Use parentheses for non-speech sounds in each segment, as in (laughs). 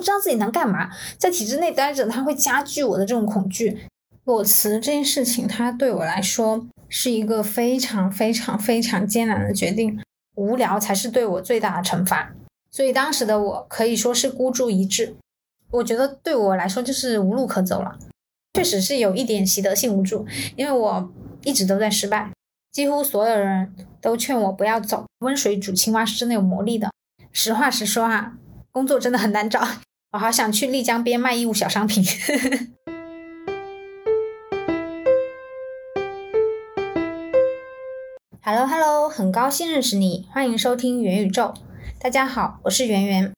不知道自己能干嘛，在体制内待着，它会加剧我的这种恐惧。裸辞这件事情，它对我来说是一个非常非常非常艰难的决定，无聊才是对我最大的惩罚。所以当时的我可以说是孤注一掷，我觉得对我来说就是无路可走了。确实是有一点习得性无助，因为我一直都在失败，几乎所有人都劝我不要走。温水煮青蛙是真的有魔力的。实话实说啊，工作真的很难找，我好想去丽江边卖义乌小商品。(laughs) Hello Hello，很高兴认识你，欢迎收听元宇宙。大家好，我是圆圆。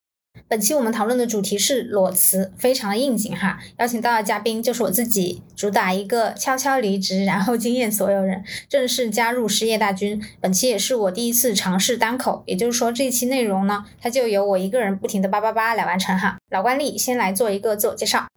本期我们讨论的主题是裸辞，非常的应景哈。邀请到的嘉宾就是我自己，主打一个悄悄离职，然后惊艳所有人，正式加入失业大军。本期也是我第一次尝试单口，也就是说这期内容呢，它就由我一个人不停的叭叭叭来完成哈。老惯例，先来做一个自我介绍。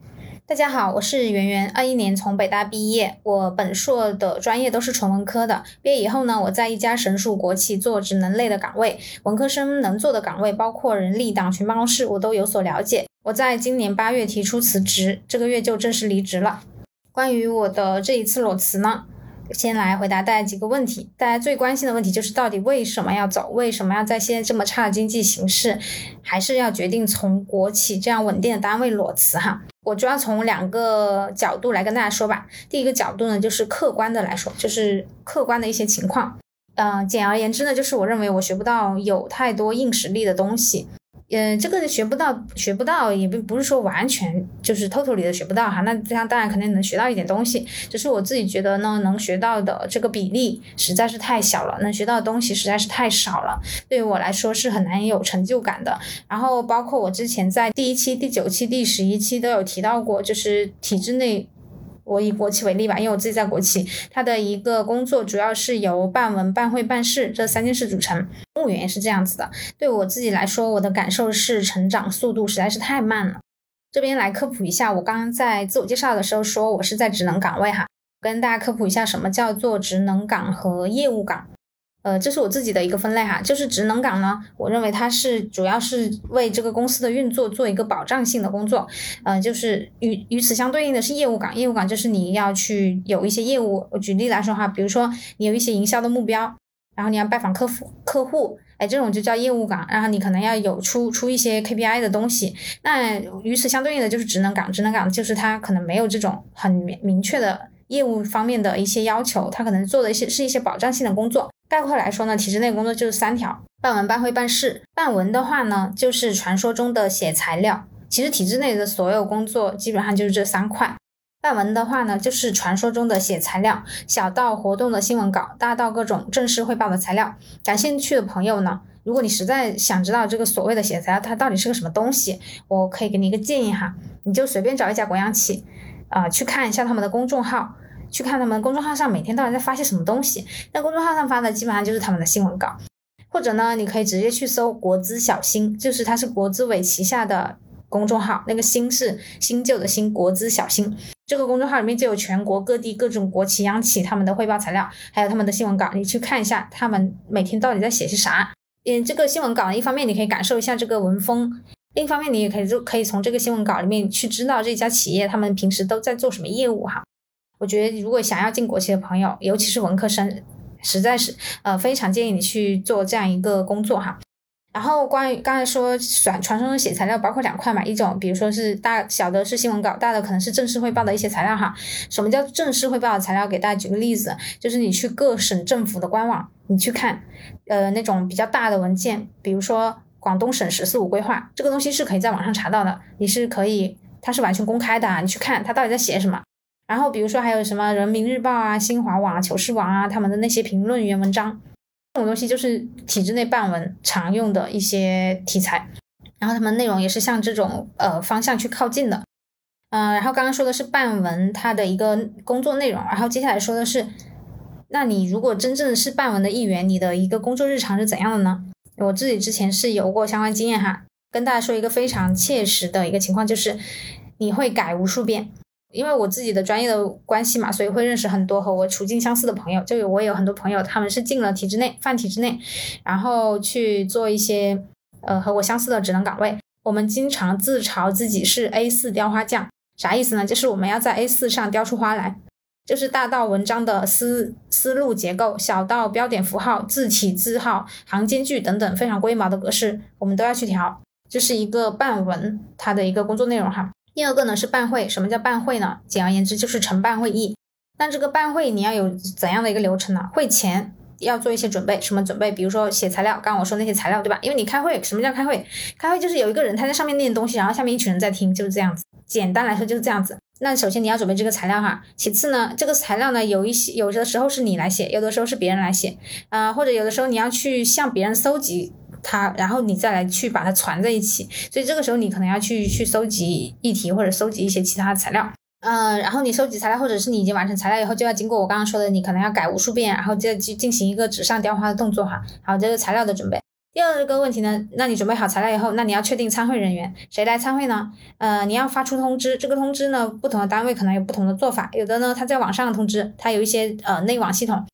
大家好，我是圆圆，二一年从北大毕业，我本硕的专业都是纯文科的。毕业以后呢，我在一家省属国企做职能类的岗位，文科生能做的岗位包括人力、党群办公室，我都有所了解。我在今年八月提出辞职，这个月就正式离职了。关于我的这一次裸辞呢？先来回答大家几个问题。大家最关心的问题就是，到底为什么要走？为什么要在现在这么差的经济形势，还是要决定从国企这样稳定的单位裸辞？哈，我主要从两个角度来跟大家说吧。第一个角度呢，就是客观的来说，就是客观的一些情况。嗯，简而言之呢，就是我认为我学不到有太多硬实力的东西。嗯，这个学不到，学不到也不不是说完全就是 totally 的学不到哈，那这样当然肯定能学到一点东西，只是我自己觉得呢，能学到的这个比例实在是太小了，能学到的东西实在是太少了，对于我来说是很难有成就感的。然后包括我之前在第一期、第九期、第十一期都有提到过，就是体制内。我以国企为例吧，因为我自己在国企，它的一个工作主要是由办文、办会、办事这三件事组成。公务员也是这样子的。对我自己来说，我的感受是成长速度实在是太慢了。这边来科普一下，我刚刚在自我介绍的时候说我是在职能岗位哈，跟大家科普一下什么叫做职能岗和业务岗。呃，这是我自己的一个分类哈，就是职能岗呢，我认为它是主要是为这个公司的运作做一个保障性的工作，嗯，就是与与此相对应的是业务岗，业务岗就是你要去有一些业务，我举例来说哈，比如说你有一些营销的目标，然后你要拜访客户客户，哎，这种就叫业务岗，然后你可能要有出出一些 KPI 的东西，那与此相对应的就是职能岗，职能岗就是它可能没有这种很明明确的业务方面的一些要求，它可能做的一些是一些保障性的工作。概括来说呢，体制内工作就是三条：办文、办会、办事。办文的话呢，就是传说中的写材料。其实体制内的所有工作基本上就是这三块。办文的话呢，就是传说中的写材料，小到活动的新闻稿，大到各种正式汇报的材料。感兴趣的朋友呢，如果你实在想知道这个所谓的写材料它到底是个什么东西，我可以给你一个建议哈，你就随便找一家国央企，啊，去看一下他们的公众号。去看他们公众号上每天到底在发些什么东西，那公众号上发的基本上就是他们的新闻稿，或者呢，你可以直接去搜国资小新，就是它是国资委旗下的公众号，那个新是新旧的新，国资小新。这个公众号里面就有全国各地各种国企央企他们的汇报材料，还有他们的新闻稿，你去看一下他们每天到底在写些啥。嗯，这个新闻稿一方面你可以感受一下这个文风，另一方面你也可以就可以从这个新闻稿里面去知道这家企业他们平时都在做什么业务哈。我觉得，如果想要进国企的朋友，尤其是文科生，实在是呃非常建议你去做这样一个工作哈。然后关于刚才说传传说中写材料，包括两块嘛，一种比如说是大小的是新闻稿，大的可能是正式汇报的一些材料哈。什么叫正式汇报的材料？给大家举个例子，就是你去各省政府的官网，你去看，呃那种比较大的文件，比如说广东省“十四五”规划，这个东西是可以在网上查到的，你是可以，它是完全公开的，啊你去看它到底在写什么。然后，比如说还有什么人民日报啊、新华网啊、求是网啊，他们的那些评论员文章，这种东西就是体制内办文常用的一些题材。然后他们内容也是向这种呃方向去靠近的。嗯，然后刚刚说的是办文它的一个工作内容，然后接下来说的是，那你如果真正是办文的一员，你的一个工作日常是怎样的呢？我自己之前是有过相关经验哈，跟大家说一个非常切实的一个情况，就是你会改无数遍。因为我自己的专业的关系嘛，所以会认识很多和我处境相似的朋友。就有我有很多朋友，他们是进了体制内，泛体制内，然后去做一些呃和我相似的职能岗位。我们经常自嘲自己是 A 四雕花匠，啥意思呢？就是我们要在 A 四上雕出花来，就是大到文章的思思路结构，小到标点符号、字体字号、行间距等等非常龟毛的格式，我们都要去调。这是一个办文它的一个工作内容哈。第二个呢是办会，什么叫办会呢？简而言之就是承办会议。那这个办会你要有怎样的一个流程呢？会前要做一些准备，什么准备？比如说写材料，刚刚我说那些材料，对吧？因为你开会，什么叫开会？开会就是有一个人他在上面念东西，然后下面一群人在听，就是这样子。简单来说就是这样子。那首先你要准备这个材料哈，其次呢，这个材料呢有一些有的时候是你来写，有的时候是别人来写，啊，或者有的时候你要去向别人搜集它，然后你再来去把它传在一起。所以这个时候你可能要去去搜集议题或者搜集一些其他的材料。嗯，然后你收集材料，或者是你已经完成材料以后，就要经过我刚刚说的，你可能要改无数遍，然后再去进行一个纸上雕花的动作哈。好，这是材料的准备。第二个问题呢，那你准备好材料以后，那你要确定参会人员，谁来参会呢？呃，你要发出通知，这个通知呢，不同的单位可能有不同的做法，有的呢，他在网上通知，他有一些呃内网系统，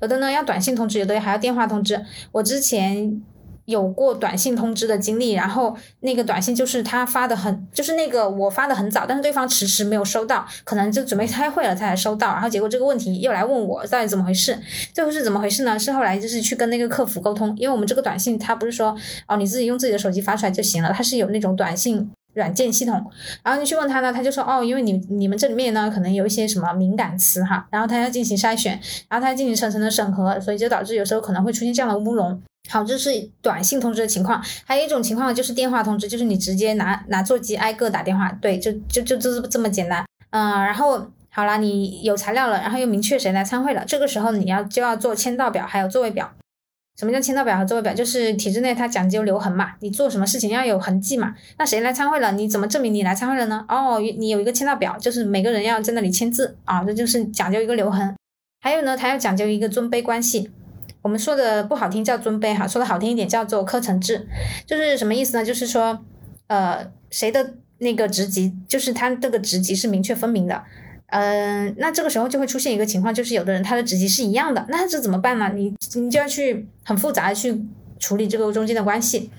有的呢要短信通知，有的还要电话通知。我之前。有过短信通知的经历，然后那个短信就是他发的很，就是那个我发的很早，但是对方迟迟没有收到，可能就准备开会了他才收到，然后结果这个问题又来问我到底怎么回事，最后是怎么回事呢？是后来就是去跟那个客服沟通，因为我们这个短信他不是说哦你自己用自己的手机发出来就行了，它是有那种短信软件系统，然后你去问他呢，他就说哦因为你你们这里面呢可能有一些什么敏感词哈，然后他要进行筛选，然后他要进行层层的审核，所以就导致有时候可能会出现这样的乌龙。好，这是短信通知的情况，还有一种情况就是电话通知，就是你直接拿拿座机挨个打电话，对，就就就就这么简单，嗯，然后好了，你有材料了，然后又明确谁来参会了，这个时候你要就要做签到表，还有座位表。什么叫签到表和座位表？就是体制内它讲究留痕嘛，你做什么事情要有痕迹嘛。那谁来参会了？你怎么证明你来参会了呢？哦，你有一个签到表，就是每个人要在那里签字啊，这就是讲究一个留痕。还有呢，它要讲究一个尊卑关系。我们说的不好听叫尊卑哈，说的好听一点叫做科层制，就是什么意思呢？就是说，呃，谁的那个职级，就是他这个职级是明确分明的，嗯，那这个时候就会出现一个情况，就是有的人他的职级是一样的，那这怎么办呢？你你就要去很复杂的去处理这个中间的关系。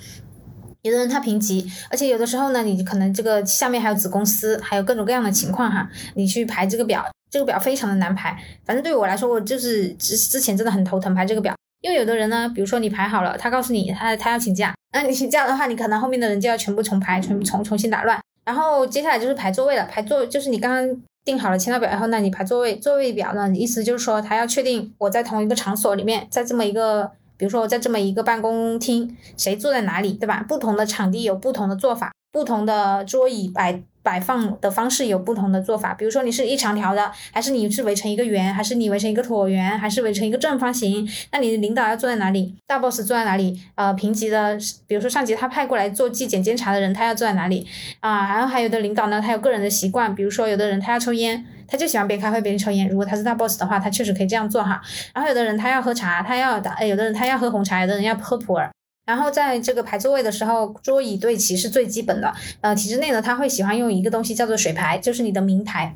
有的人他评级，而且有的时候呢，你可能这个下面还有子公司，还有各种各样的情况哈，你去排这个表。这个表非常的难排，反正对于我来说，我就是之之前真的很头疼排这个表，因为有的人呢，比如说你排好了，他告诉你他他要请假，那你请假的话，你可能后面的人就要全部重排，全重重新打乱，然后接下来就是排座位了，排座就是你刚刚定好了签到表以后，那你排座位，座位表呢，意思就是说他要确定我在同一个场所里面，在这么一个，比如说我在这么一个办公厅，谁坐在哪里，对吧？不同的场地有不同的做法，不同的桌椅摆。摆放的方式有不同的做法，比如说你是一长条的，还是你是围成一个圆，还是你围成一个椭圆，还是围成一个正方形？那你的领导要坐在哪里？大 boss 坐在哪里？呃，评级的，比如说上级他派过来做纪检监察的人，他要坐在哪里？啊，然后还有的领导呢，他有个人的习惯，比如说有的人他要抽烟，他就喜欢边开会边抽烟。如果他是大 boss 的话，他确实可以这样做哈。然后有的人他要喝茶，他要打，有的人他要喝红茶，有的人要喝普洱。然后在这个排座位的时候，桌椅对齐是最基本的。呃，体制内呢，他会喜欢用一个东西叫做水牌，就是你的名牌，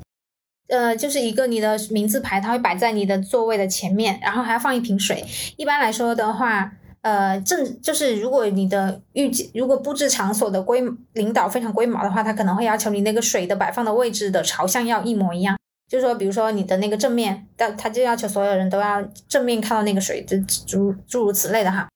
呃，就是一个你的名字牌，它会摆在你的座位的前面，然后还要放一瓶水。一般来说的话，呃，正就是如果你的预计，如果布置场所的规领导非常规毛的话，他可能会要求你那个水的摆放的位置的朝向要一模一样。就是说，比如说你的那个正面，他他就要求所有人都要正面看到那个水，就诸诸如此类的哈。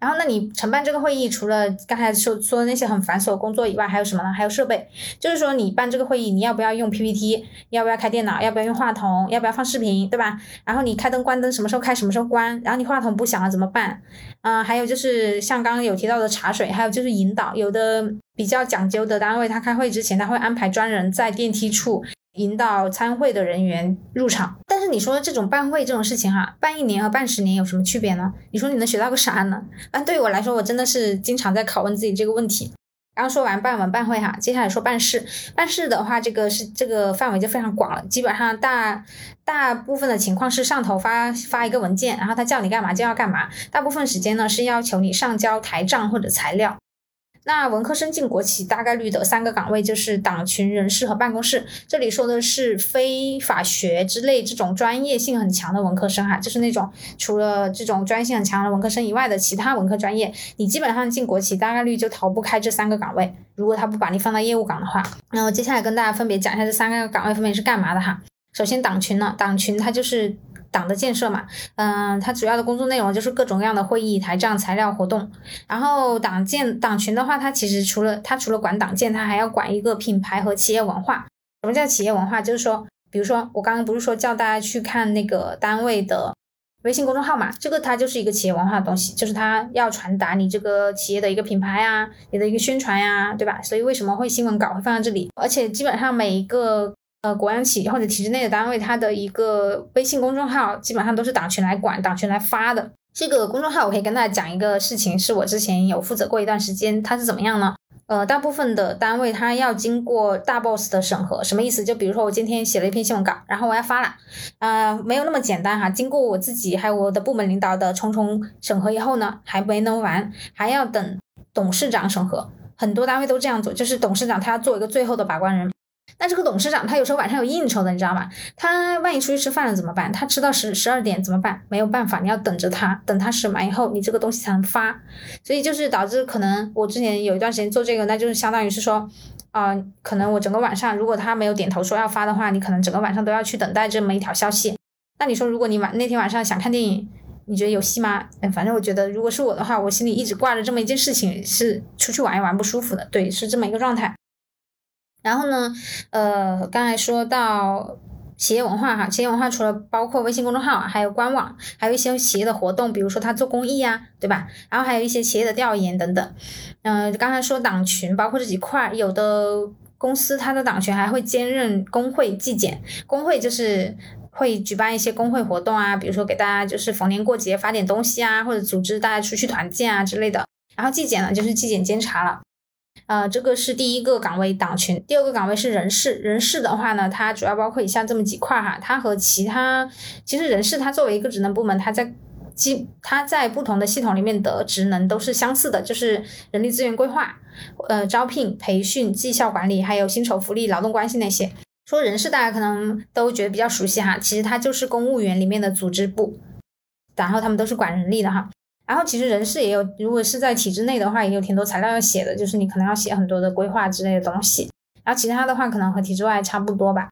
然后，那你承办这个会议，除了刚才说说的那些很繁琐的工作以外，还有什么呢？还有设备，就是说你办这个会议，你要不要用 PPT？要不要开电脑？要不要用话筒？要不要放视频？对吧？然后你开灯关灯什么时候开，什么时候关？然后你话筒不响了怎么办？嗯，还有就是像刚刚有提到的茶水，还有就是引导，有的比较讲究的单位，他开会之前他会安排专人在电梯处。引导参会的人员入场，但是你说这种办会这种事情哈，办一年和办十年有什么区别呢？你说你能学到个啥呢？啊对于我来说，我真的是经常在拷问自己这个问题。刚说完办完办会哈，接下来说办事。办事的话，这个是这个范围就非常广了，基本上大大部分的情况是上头发发一个文件，然后他叫你干嘛就要干嘛。大部分时间呢是要求你上交台账或者材料。那文科生进国企大概率的三个岗位就是党群人事和办公室。这里说的是非法学之类这种专业性很强的文科生哈，就是那种除了这种专业性很强的文科生以外的其他文科专业，你基本上进国企大概率就逃不开这三个岗位。如果他不把你放到业务岗的话，那我接下来跟大家分别讲一下这三个岗位分别是干嘛的哈。首先党群呢，党群它就是党的建设嘛，嗯，它主要的工作内容就是各种各样的会议、台账、材料、活动。然后党建党群的话，它其实除了它除了管党建，它还要管一个品牌和企业文化。什么叫企业文化？就是说，比如说我刚刚不是说叫大家去看那个单位的。微信公众号嘛，这个它就是一个企业文化的东西，就是它要传达你这个企业的一个品牌呀，你的一个宣传呀，对吧？所以为什么会新闻稿会放在这里？而且基本上每一个呃国央企或者体制内的单位，它的一个微信公众号基本上都是党群来管、党群来发的。这个公众号我可以跟大家讲一个事情，是我之前有负责过一段时间，它是怎么样呢？呃，大部分的单位它要经过大 boss 的审核，什么意思？就比如说我今天写了一篇新闻稿，然后我要发了，呃，没有那么简单哈。经过我自己还有我的部门领导的重重审核以后呢，还没能完，还要等董事长审核。很多单位都这样做，就是董事长他要做一个最后的把关人。那这个董事长他有时候晚上有应酬的，你知道吗？他万一出去吃饭了怎么办？他吃到十十二点怎么办？没有办法，你要等着他，等他审完以后，你这个东西才能发。所以就是导致可能我之前有一段时间做这个，那就是相当于是说，啊，可能我整个晚上如果他没有点头说要发的话，你可能整个晚上都要去等待这么一条消息。那你说如果你晚那天晚上想看电影，你觉得有戏吗？嗯，反正我觉得如果是我的话，我心里一直挂着这么一件事情，是出去玩一玩不舒服的。对，是这么一个状态。然后呢，呃，刚才说到企业文化哈，企业文化除了包括微信公众号，还有官网，还有一些企业的活动，比如说他做公益呀，对吧？然后还有一些企业的调研等等。嗯，刚才说党群，包括这几块，有的公司它的党群还会兼任工会纪检，工会就是会举办一些工会活动啊，比如说给大家就是逢年过节发点东西啊，或者组织大家出去团建啊之类的。然后纪检呢，就是纪检监察了。呃，这个是第一个岗位党群，第二个岗位是人事。人事的话呢，它主要包括以下这么几块哈，它和其他其实人事它作为一个职能部门，它在基它在不同的系统里面的职能都是相似的，就是人力资源规划、呃招聘、培训、绩效管理，还有薪酬福利、劳动关系那些。说人事大家可能都觉得比较熟悉哈，其实它就是公务员里面的组织部，然后他们都是管人力的哈。然后其实人事也有，如果是在体制内的话，也有挺多材料要写的，就是你可能要写很多的规划之类的东西。然后其他的话，可能和体制外差不多吧。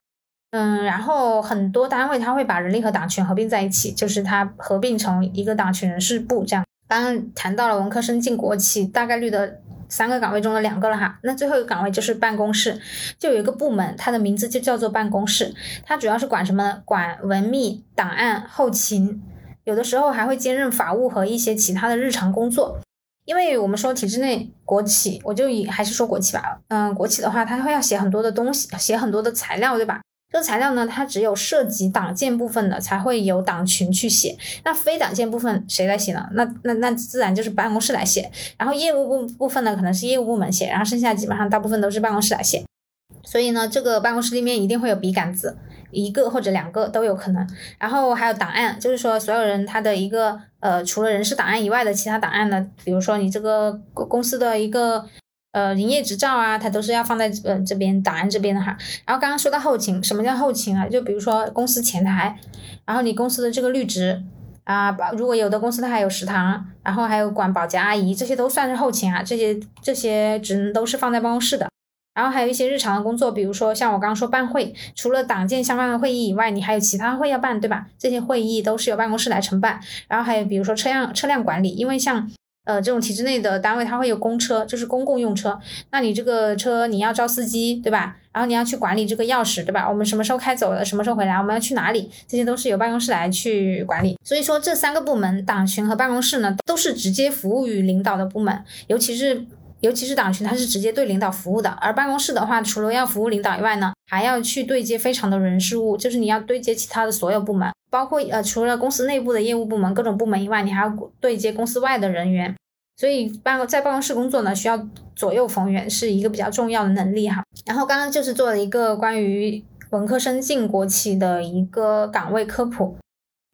嗯，然后很多单位他会把人力和党群合并在一起，就是它合并成一个党群人事部这样。刚刚谈到了文科生进国企大概率的三个岗位中的两个了哈，那最后一个岗位就是办公室，就有一个部门，它的名字就叫做办公室，它主要是管什么呢？管文秘、档案、后勤。有的时候还会兼任法务和一些其他的日常工作，因为我们说体制内国企，我就以还是说国企吧，嗯，国企的话，它会要写很多的东西，写很多的材料，对吧？这个材料呢，它只有涉及党建部分的才会有党群去写，那非党建部分谁来写呢？那那那自然就是办公室来写，然后业务部部分呢，可能是业务部门写，然后剩下基本上大部分都是办公室来写，所以呢，这个办公室里面一定会有笔杆子。一个或者两个都有可能，然后还有档案，就是说所有人他的一个呃，除了人事档案以外的其他档案呢，比如说你这个公司的一个呃营业执照啊，它都是要放在呃这边档案这边的哈。然后刚刚说到后勤，什么叫后勤啊？就比如说公司前台，然后你公司的这个绿植啊，如果有的公司它还有食堂，然后还有管保洁阿姨，这些都算是后勤啊，这些这些职能都是放在办公室的。然后还有一些日常的工作，比如说像我刚刚说办会，除了党建相关的会议以外，你还有其他会要办，对吧？这些会议都是由办公室来承办。然后还有比如说车辆车辆管理，因为像呃这种体制内的单位，它会有公车，就是公共用车。那你这个车你要招司机，对吧？然后你要去管理这个钥匙，对吧？我们什么时候开走了，什么时候回来，我们要去哪里，这些都是由办公室来去管理。所以说这三个部门，党群和办公室呢，都是直接服务于领导的部门，尤其是。尤其是党群，它是直接对领导服务的，而办公室的话，除了要服务领导以外呢，还要去对接非常的人事物，就是你要对接其他的所有部门，包括呃，除了公司内部的业务部门、各种部门以外，你还要对接公司外的人员。所以办在办公室工作呢，需要左右逢源，是一个比较重要的能力哈。然后刚刚就是做了一个关于文科生进国企的一个岗位科普。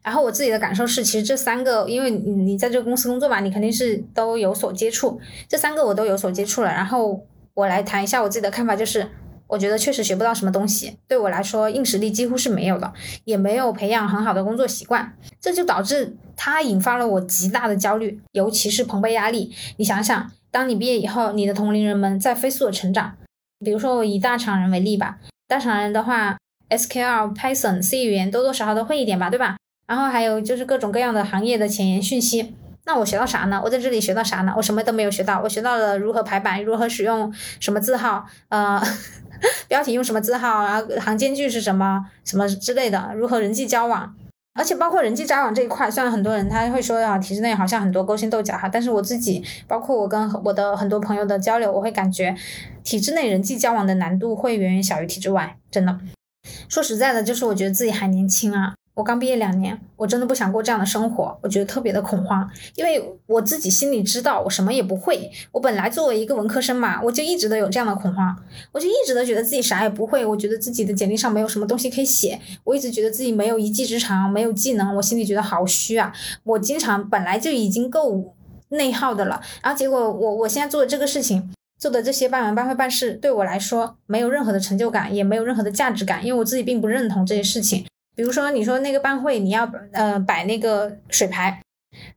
然后我自己的感受是，其实这三个，因为你你在这个公司工作嘛，你肯定是都有所接触，这三个我都有所接触了。然后我来谈一下我自己的看法，就是我觉得确实学不到什么东西，对我来说硬实力几乎是没有的，也没有培养很好的工作习惯，这就导致它引发了我极大的焦虑，尤其是朋辈压力。你想想。当你毕业以后，你的同龄人们在飞速的成长。比如说我以大厂人为例吧，大厂人的话，SQL、Python、C 语言多多少少都会一点吧，对吧？然后还有就是各种各样的行业的前沿讯息。那我学到啥呢？我在这里学到啥呢？我什么都没有学到。我学到了如何排版，如何使用什么字号，呃，(laughs) 标题用什么字号，然后行间距是什么，什么之类的，如何人际交往。而且包括人际交往这一块，虽然很多人他会说啊，体制内好像很多勾心斗角哈，但是我自己，包括我跟我的很多朋友的交流，我会感觉体制内人际交往的难度会远远小于体制外，真的。说实在的，就是我觉得自己还年轻啊。我刚毕业两年，我真的不想过这样的生活，我觉得特别的恐慌，因为我自己心里知道我什么也不会。我本来作为一个文科生嘛，我就一直都有这样的恐慌，我就一直都觉得自己啥也不会，我觉得自己的简历上没有什么东西可以写，我一直觉得自己没有一技之长，没有技能，我心里觉得好虚啊。我经常本来就已经够内耗的了，然后结果我我现在做的这个事情，做的这些办文办会办事，对我来说没有任何的成就感，也没有任何的价值感，因为我自己并不认同这些事情。比如说，你说那个班会，你要呃摆那个水牌，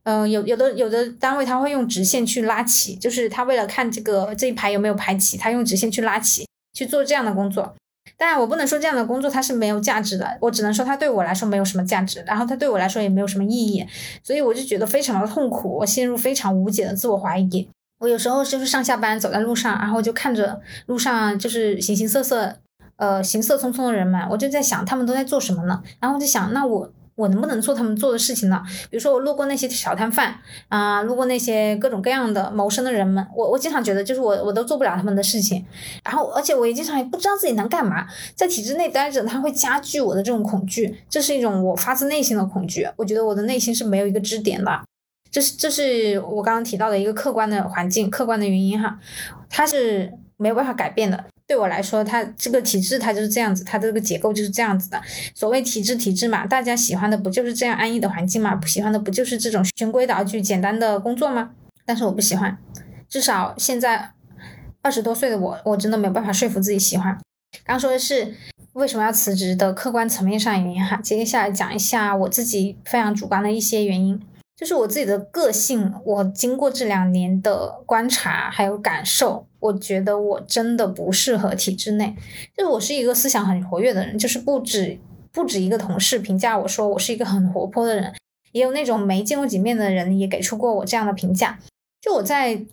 嗯，有有的有的单位他会用直线去拉齐，就是他为了看这个这一排有没有排齐，他用直线去拉齐去做这样的工作。当然，我不能说这样的工作它是没有价值的，我只能说它对我来说没有什么价值，然后它对我来说也没有什么意义，所以我就觉得非常的痛苦，我陷入非常无解的自我怀疑。我有时候就是上下班走在路上，然后就看着路上就是形形色色。呃，行色匆匆的人们，我就在想，他们都在做什么呢？然后我就想，那我我能不能做他们做的事情呢？比如说，我路过那些小摊贩啊，路过那些各种各样的谋生的人们，我我经常觉得，就是我我都做不了他们的事情。然后，而且我也经常也不知道自己能干嘛，在体制内待着，它会加剧我的这种恐惧，这是一种我发自内心的恐惧。我觉得我的内心是没有一个支点的，这是这是我刚刚提到的一个客观的环境、客观的原因哈，它是没有办法改变的。对我来说，它这个体制它就是这样子，它这个结构就是这样子的。所谓体制，体制嘛，大家喜欢的不就是这样安逸的环境嘛？不喜欢的不就是这种循规蹈矩、简单的工作吗？但是我不喜欢，至少现在二十多岁的我，我真的没有办法说服自己喜欢。刚说的是为什么要辞职的客观层面上原因哈，接下来讲一下我自己非常主观的一些原因。就是我自己的个性，我经过这两年的观察还有感受，我觉得我真的不适合体制内。就是我是一个思想很活跃的人，就是不止不止一个同事评价我说我是一个很活泼的人，也有那种没见过几面的人也给出过我这样的评价。就我在。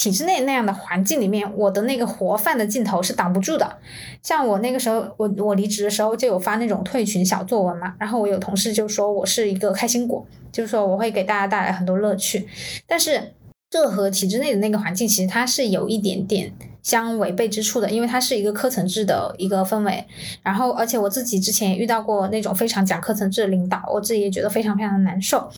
体制内那样的环境里面，我的那个活泛的劲头是挡不住的。像我那个时候，我我离职的时候就有发那种退群小作文嘛，然后我有同事就说我是一个开心果，就是说我会给大家带来很多乐趣。但是这和体制内的那个环境其实它是有一点点相违背之处的，因为它是一个科层制的一个氛围。然后而且我自己之前也遇到过那种非常讲科层制的领导，我自己也觉得非常非常的难受。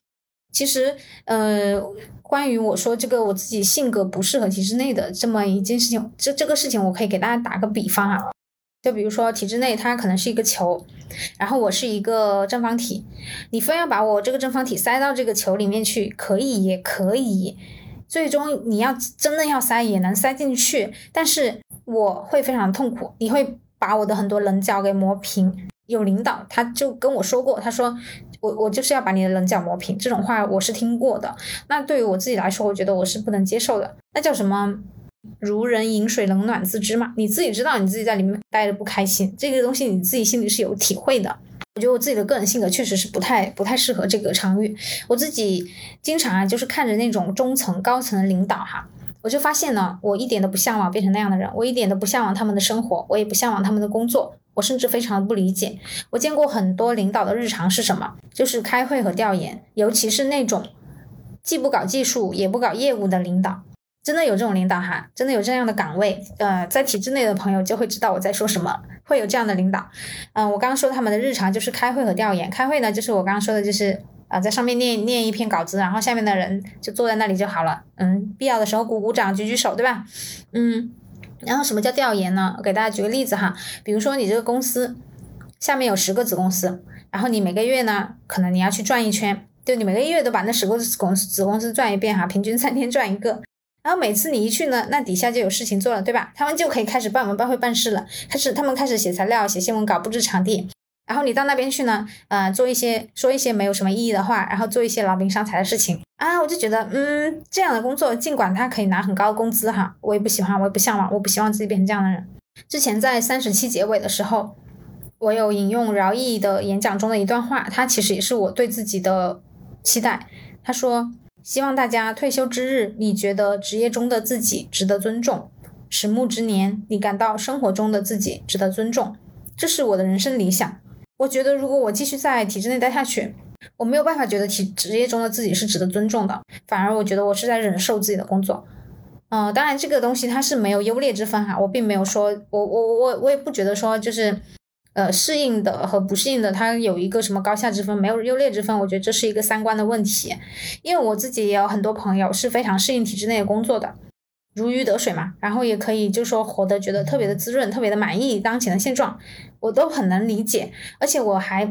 其实，呃，关于我说这个我自己性格不适合体制内的这么一件事情，这这个事情我可以给大家打个比方啊，就比如说体制内它可能是一个球，然后我是一个正方体，你非要把我这个正方体塞到这个球里面去，可以也可以，最终你要真的要塞也能塞进去，但是我会非常痛苦，你会把我的很多棱角给磨平。有领导他就跟我说过，他说。我我就是要把你的棱角磨平，这种话我是听过的。那对于我自己来说，我觉得我是不能接受的。那叫什么“如人饮水，冷暖自知”嘛？你自己知道你自己在里面待着不开心，这个东西你自己心里是有体会的。我觉得我自己的个人性格确实是不太不太适合这个场域。我自己经常啊，就是看着那种中层、高层的领导哈。我就发现呢，我一点都不向往变成那样的人，我一点都不向往他们的生活，我也不向往他们的工作，我甚至非常的不理解。我见过很多领导的日常是什么？就是开会和调研，尤其是那种既不搞技术也不搞业务的领导，真的有这种领导哈，真的有这样的岗位。呃，在体制内的朋友就会知道我在说什么，会有这样的领导。嗯，我刚刚说他们的日常就是开会和调研，开会呢就是我刚刚说的就是。啊，在上面念念一篇稿子，然后下面的人就坐在那里就好了。嗯，必要的时候鼓鼓掌、举举手，对吧？嗯，然后什么叫调研呢？我给大家举个例子哈，比如说你这个公司下面有十个子公司，然后你每个月呢，可能你要去转一圈，就你每个月都把那十个子公司子公司转一遍哈，平均三天转一个。然后每次你一去呢，那底下就有事情做了，对吧？他们就可以开始办文办会办事了，开始他们开始写材料、写新闻稿、布置场地。然后你到那边去呢，呃，做一些说一些没有什么意义的话，然后做一些劳民伤财的事情啊，我就觉得，嗯，这样的工作，尽管他可以拿很高工资哈，我也不喜欢，我也不向往，我不希望自己变成这样的人。之前在三十七结尾的时候，我有引用饶毅的演讲中的一段话，他其实也是我对自己的期待。他说：“希望大家退休之日，你觉得职业中的自己值得尊重；迟暮之年，你感到生活中的自己值得尊重。这是我的人生理想。”我觉得，如果我继续在体制内待下去，我没有办法觉得体职业中的自己是值得尊重的，反而我觉得我是在忍受自己的工作。嗯，当然这个东西它是没有优劣之分哈，我并没有说，我我我我也不觉得说就是，呃，适应的和不适应的它有一个什么高下之分，没有优劣之分。我觉得这是一个三观的问题，因为我自己也有很多朋友是非常适应体制内的工作的。如鱼得水嘛，然后也可以就说活得觉得特别的滋润，特别的满意当前的现状，我都很能理解。而且我还，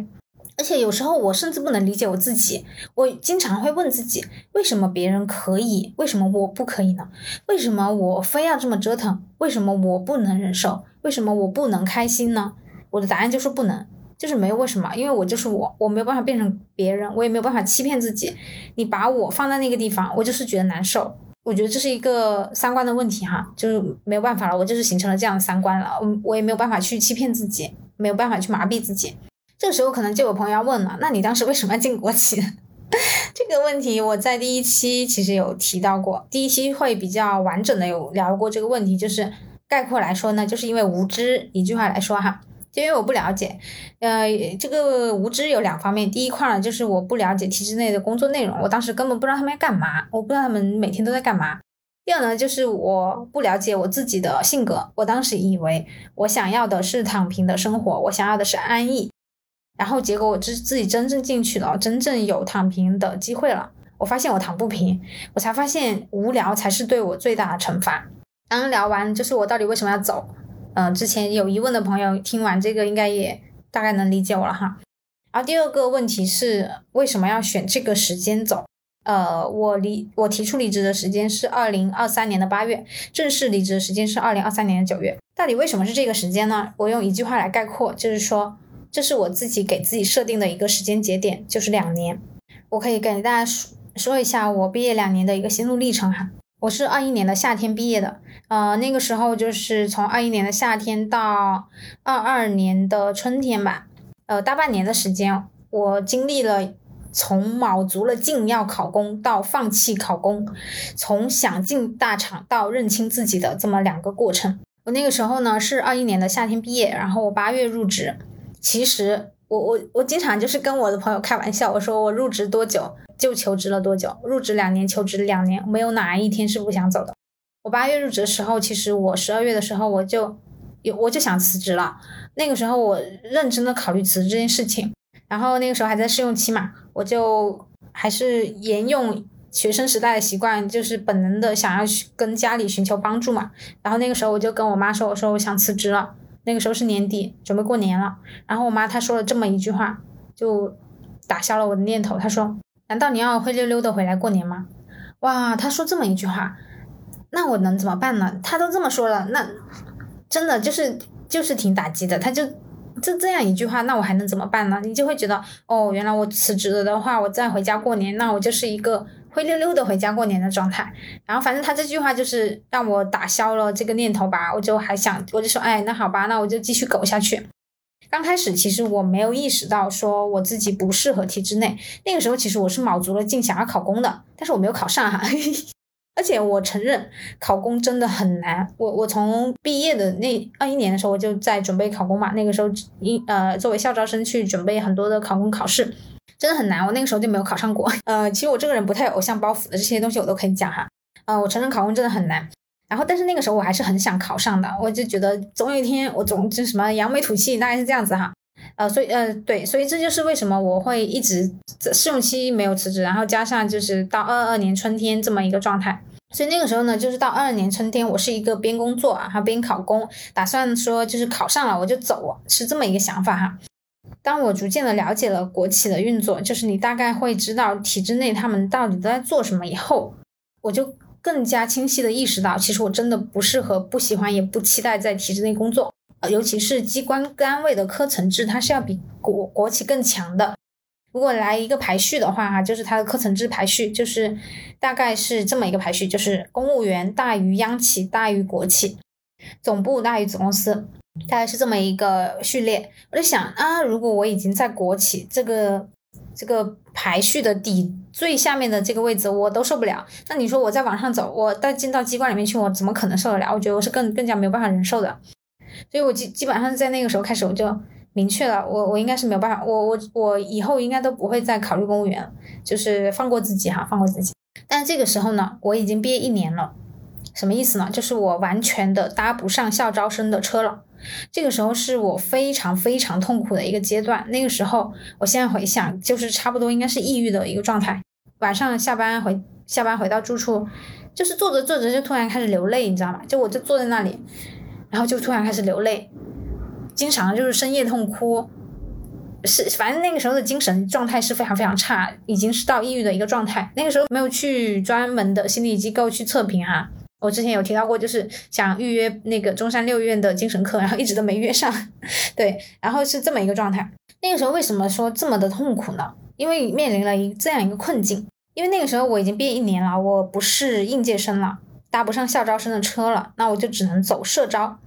而且有时候我甚至不能理解我自己。我经常会问自己，为什么别人可以，为什么我不可以呢？为什么我非要这么折腾？为什么我不能忍受？为什么我不能开心呢？我的答案就是不能，就是没有为什么，因为我就是我，我没有办法变成别人，我也没有办法欺骗自己。你把我放在那个地方，我就是觉得难受。我觉得这是一个三观的问题哈，就是没有办法了，我就是形成了这样的三观了，我我也没有办法去欺骗自己，没有办法去麻痹自己。这个时候可能就有朋友要问了，那你当时为什么要进国企？(laughs) 这个问题我在第一期其实有提到过，第一期会比较完整的有聊过这个问题，就是概括来说呢，就是因为无知，一句话来说哈。就因为我不了解，呃，这个无知有两方面。第一块呢，就是我不了解体制内的工作内容，我当时根本不知道他们要干嘛，我不知道他们每天都在干嘛。第二呢，就是我不了解我自己的性格，我当时以为我想要的是躺平的生活，我想要的是安逸，然后结果我自自己真正进去了，真正有躺平的机会了，我发现我躺不平，我才发现无聊才是对我最大的惩罚。刚刚聊完，就是我到底为什么要走。嗯，之前有疑问的朋友听完这个应该也大概能理解我了哈。然后第二个问题是为什么要选这个时间走？呃，我离我提出离职的时间是二零二三年的八月，正式离职的时间是二零二三年的九月。到底为什么是这个时间呢？我用一句话来概括，就是说这是我自己给自己设定的一个时间节点，就是两年。我可以给大家说说一下我毕业两年的一个心路历程哈。我是二一年的夏天毕业的，呃，那个时候就是从二一年的夏天到二二年的春天吧，呃，大半年的时间，我经历了从卯足了劲要考公到放弃考公，从想进大厂到认清自己的这么两个过程。我那个时候呢是二一年的夏天毕业，然后我八月入职。其实我我我经常就是跟我的朋友开玩笑，我说我入职多久？就求职了多久？入职两年，求职两年，没有哪一天是不想走的。我八月入职的时候，其实我十二月的时候我就有我就想辞职了。那个时候我认真的考虑辞职这件事情，然后那个时候还在试用期嘛，我就还是沿用学生时代的习惯，就是本能的想要去跟家里寻求帮助嘛。然后那个时候我就跟我妈说，我说我想辞职了。那个时候是年底，准备过年了。然后我妈她说了这么一句话，就打消了我的念头。她说。难道你要灰溜溜的回来过年吗？哇，她说这么一句话，那我能怎么办呢？她都这么说了，那真的就是就是挺打击的。他就就这样一句话，那我还能怎么办呢？你就会觉得，哦，原来我辞职了的话，我再回家过年，那我就是一个灰溜溜的回家过年的状态。然后反正他这句话就是让我打消了这个念头吧。我就还想，我就说，哎，那好吧，那我就继续苟下去。刚开始其实我没有意识到说我自己不适合体制内，那个时候其实我是卯足了劲想要考公的，但是我没有考上哈，(laughs) 而且我承认考公真的很难。我我从毕业的那二一年的时候我就在准备考公嘛，那个时候一呃作为校招生去准备很多的考公考试，真的很难。我那个时候就没有考上过。(laughs) 呃，其实我这个人不太有偶像包袱的，这些东西我都可以讲哈。呃，我承认考公真的很难。然后，但是那个时候我还是很想考上的，我就觉得总有一天我总就什么扬眉吐气，大概是这样子哈。呃，所以呃对，所以这就是为什么我会一直试用期没有辞职，然后加上就是到二二年春天这么一个状态。所以那个时候呢，就是到二二年春天，我是一个边工作啊，还边考公，打算说就是考上了我就走，是这么一个想法哈。当我逐渐的了解了国企的运作，就是你大概会知道体制内他们到底都在做什么以后，我就。更加清晰的意识到，其实我真的不适合、不喜欢、也不期待在体制内工作。尤其是机关单位的科层制，它是要比国国企更强的。如果来一个排序的话，哈，就是它的科层制排序，就是大概是这么一个排序，就是公务员大于央企大于国企，总部大于子公司，大概是这么一个序列。我就想啊，如果我已经在国企这个这个排序的底最下面的这个位置，我都受不了，那你说我再往上走，我再进到机关里面去，我怎么可能受得了？我觉得我是更更加没有办法忍受的。所以我基基本上在那个时候开始，我就。明确了，我我应该是没有办法，我我我以后应该都不会再考虑公务员，就是放过自己哈，放过自己。但这个时候呢，我已经毕业一年了，什么意思呢？就是我完全的搭不上校招生的车了。这个时候是我非常非常痛苦的一个阶段。那个时候，我现在回想，就是差不多应该是抑郁的一个状态。晚上下班回下班回到住处，就是坐着坐着就突然开始流泪，你知道吗？就我就坐在那里，然后就突然开始流泪。经常就是深夜痛哭，是反正那个时候的精神状态是非常非常差，已经是到抑郁的一个状态。那个时候没有去专门的心理机构去测评哈，我之前有提到过，就是想预约那个中山六院的精神科，然后一直都没约上。(laughs) 对，然后是这么一个状态。那个时候为什么说这么的痛苦呢？因为面临了一这样一个困境，因为那个时候我已经毕业一年了，我不是应届生了，搭不上校招生的车了，那我就只能走社招。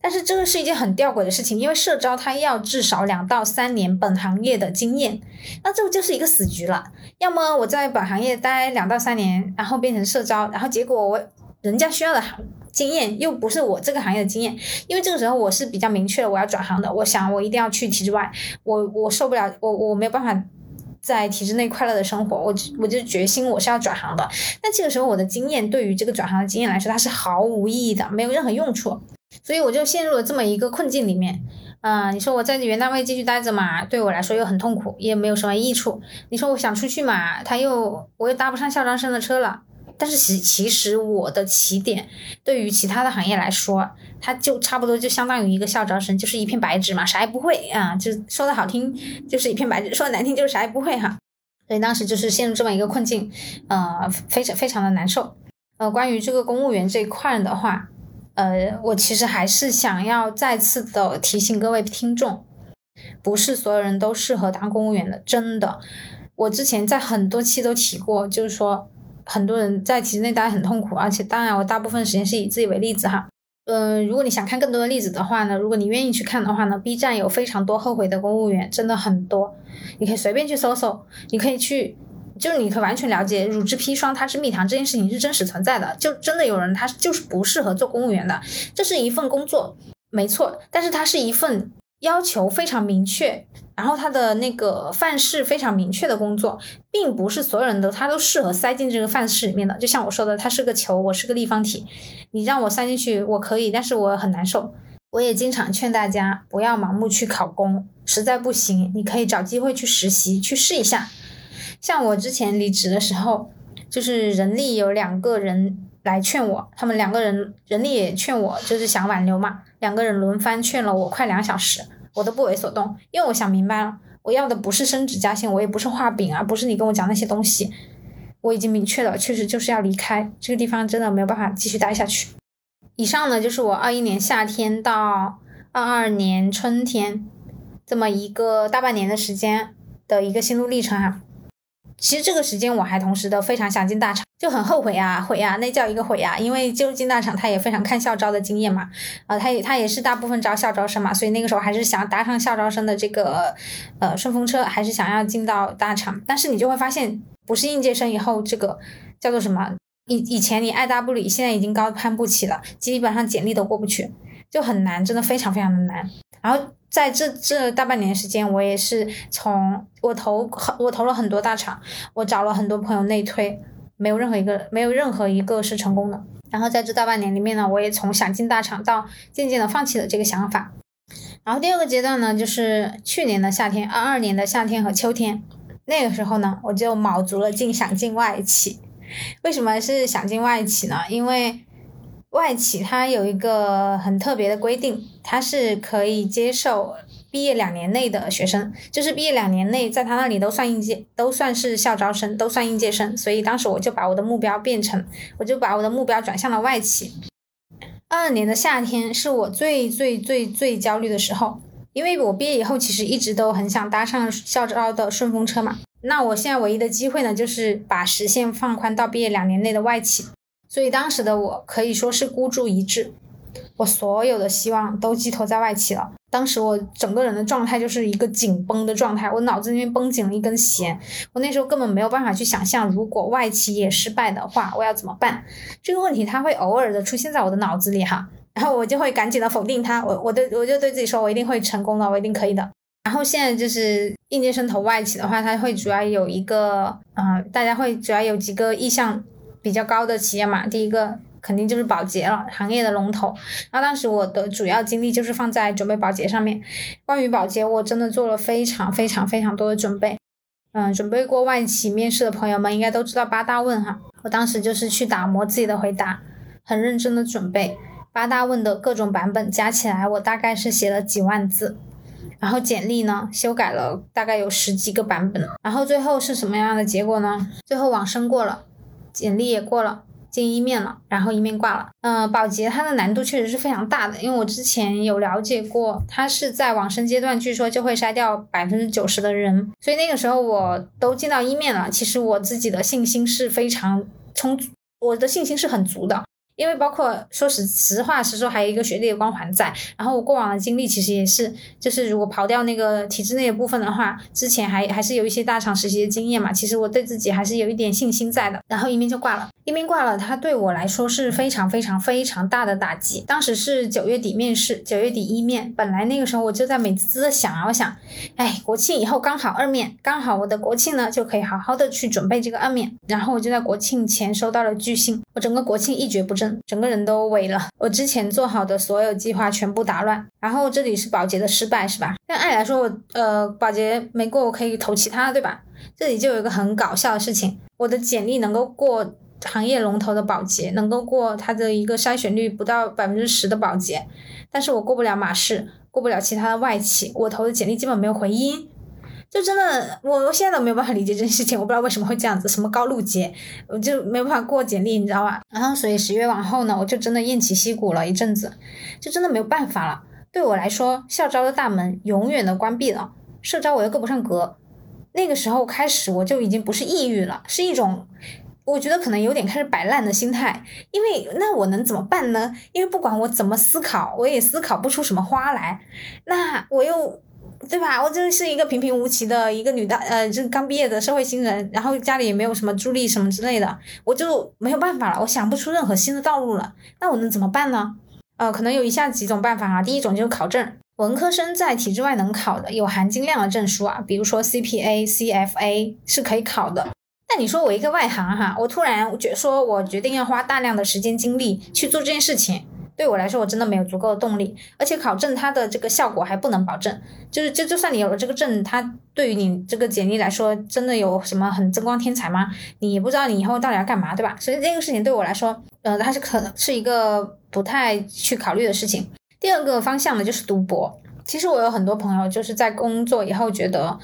但是这个是一件很吊诡的事情，因为社招它要至少两到三年本行业的经验，那这不就是一个死局了？要么我在本行业待两到三年，然后变成社招，然后结果我人家需要的行经验又不是我这个行业的经验，因为这个时候我是比较明确的我要转行的，我想我一定要去体制外，我我受不了，我我没有办法在体制内快乐的生活，我我就决心我是要转行的。但这个时候我的经验对于这个转行的经验来说，它是毫无意义的，没有任何用处。所以我就陷入了这么一个困境里面，啊，你说我在原单位继续待着嘛，对我来说又很痛苦，也没有什么益处。你说我想出去嘛，他又我又搭不上校招生的车了。但是其其实我的起点对于其他的行业来说，它就差不多就相当于一个校招生，就是一片白纸嘛，啥也不会啊。就说的好听就是一片白纸，说的难听就是啥也不会哈。所以当时就是陷入这么一个困境，呃，非常非常的难受。呃，关于这个公务员这一块的话。呃，我其实还是想要再次的提醒各位听众，不是所有人都适合当公务员的，真的。我之前在很多期都提过，就是说很多人在体制内待很痛苦，而且当然我大部分时间是以自己为例子哈。嗯，如果你想看更多的例子的话呢，如果你愿意去看的话呢，B 站有非常多后悔的公务员，真的很多，你可以随便去搜搜，你可以去。就是你可以完全了解乳汁砒霜它是蜜糖这件事情是真实存在的，就真的有人他就是不适合做公务员的，这是一份工作，没错，但是它是一份要求非常明确，然后他的那个范式非常明确的工作，并不是所有人都他都适合塞进这个范式里面的。就像我说的，它是个球，我是个立方体，你让我塞进去我可以，但是我很难受。我也经常劝大家不要盲目去考公，实在不行你可以找机会去实习去试一下。像我之前离职的时候，就是人力有两个人来劝我，他们两个人人力也劝我，就是想挽留嘛，两个人轮番劝了我快两小时，我都不为所动，因为我想明白了，我要的不是升职加薪，我也不是画饼啊，不是你跟我讲那些东西，我已经明确了，确实就是要离开这个地方，真的没有办法继续待下去。以上呢，就是我二一年夏天到二二年春天这么一个大半年的时间的一个心路历程哈。其实这个时间我还同时的非常想进大厂，就很后悔啊，悔啊，那叫一个悔啊！因为就进大厂，他也非常看校招的经验嘛，啊，他也他也是大部分招校招生嘛，所以那个时候还是想搭上校招生的这个呃顺风车，还是想要进到大厂。但是你就会发现，不是应届生以后，这个叫做什么？以以前你爱答不理，现在已经高攀不起了，基本上简历都过不去，就很难，真的非常非常的难。然后。在这这大半年时间，我也是从我投很我投了很多大厂，我找了很多朋友内推，没有任何一个没有任何一个是成功的。然后在这大半年里面呢，我也从想进大厂到渐渐的放弃了这个想法。然后第二个阶段呢，就是去年的夏天，二二年的夏天和秋天，那个时候呢，我就卯足了劲想进外企。为什么是想进外企呢？因为外企它有一个很特别的规定，它是可以接受毕业两年内的学生，就是毕业两年内在他那里都算应届，都算是校招生，都算应届生。所以当时我就把我的目标变成，我就把我的目标转向了外企。二二年的夏天是我最最最最焦虑的时候，因为我毕业以后其实一直都很想搭上校招的顺风车嘛。那我现在唯一的机会呢，就是把时限放宽到毕业两年内的外企。所以当时的我可以说是孤注一掷，我所有的希望都寄托在外企了。当时我整个人的状态就是一个紧绷的状态，我脑子里面绷紧了一根弦。我那时候根本没有办法去想象，如果外企也失败的话，我要怎么办？这个问题它会偶尔的出现在我的脑子里哈，然后我就会赶紧的否定它。我我对我就对自己说，我一定会成功的，我一定可以的。然后现在就是应届生投外企的话，它会主要有一个，嗯，大家会主要有几个意向比较高的企业嘛。第一个。肯定就是保洁了，行业的龙头。然后当时我的主要精力就是放在准备保洁上面。关于保洁，我真的做了非常非常非常多的准备。嗯，准备过外企面试的朋友们应该都知道八大问哈。我当时就是去打磨自己的回答，很认真的准备八大问的各种版本，加起来我大概是写了几万字。然后简历呢，修改了大概有十几个版本。然后最后是什么样的结果呢？最后网申过了，简历也过了。进一面了，然后一面挂了。嗯，保洁它的难度确实是非常大的，因为我之前有了解过，它是在网申阶段，据说就会筛掉百分之九十的人，所以那个时候我都进到一面了，其实我自己的信心是非常充足，我的信心是很足的。因为包括说实实话实说，还有一个学历的光环在。然后我过往的经历其实也是，就是如果刨掉那个体制内的部分的话，之前还还是有一些大厂实习的经验嘛。其实我对自己还是有一点信心在的。然后一面就挂了，一面挂了，它对我来说是非常非常非常大的打击。当时是九月底面试，九月底一面，本来那个时候我就在美滋滋的想啊，我想，哎，国庆以后刚好二面，刚好我的国庆呢就可以好好的去准备这个二面。然后我就在国庆前收到了拒信，我整个国庆一蹶不振。整个人都萎了，我之前做好的所有计划全部打乱。然后这里是保洁的失败，是吧？但按理来说，我呃保洁没过，我可以投其他，对吧？这里就有一个很搞笑的事情，我的简历能够过行业龙头的保洁，能够过它的一个筛选率不到百分之十的保洁，但是我过不了马氏，过不了其他的外企，我投的简历基本没有回音。就真的，我我现在都没有办法理解这件事情，我不知道为什么会这样子，什么高露洁，我就没有办法过简历，你知道吧？然后所以十月往后呢，我就真的偃旗息鼓了一阵子，就真的没有办法了。对我来说，校招的大门永远的关闭了，社招我又够不上格。那个时候开始，我就已经不是抑郁了，是一种我觉得可能有点开始摆烂的心态。因为那我能怎么办呢？因为不管我怎么思考，我也思考不出什么花来。那我又。对吧？我就是一个平平无奇的一个女大，呃，就刚毕业的社会新人，然后家里也没有什么助力什么之类的，我就没有办法了，我想不出任何新的道路了。那我能怎么办呢？呃，可能有以下几种办法啊。第一种就是考证，文科生在体制外能考的有含金量的证书啊，比如说 CPA、CFA 是可以考的。那你说我一个外行哈，我突然决说我决定要花大量的时间精力去做这件事情。对我来说，我真的没有足够的动力，而且考证它的这个效果还不能保证，就是就就算你有了这个证，它对于你这个简历来说，真的有什么很增光添彩吗？你也不知道你以后到底要干嘛，对吧？所以这个事情对我来说，呃，它是可能是一个不太去考虑的事情。第二个方向呢，就是读博。其实我有很多朋友就是在工作以后觉得。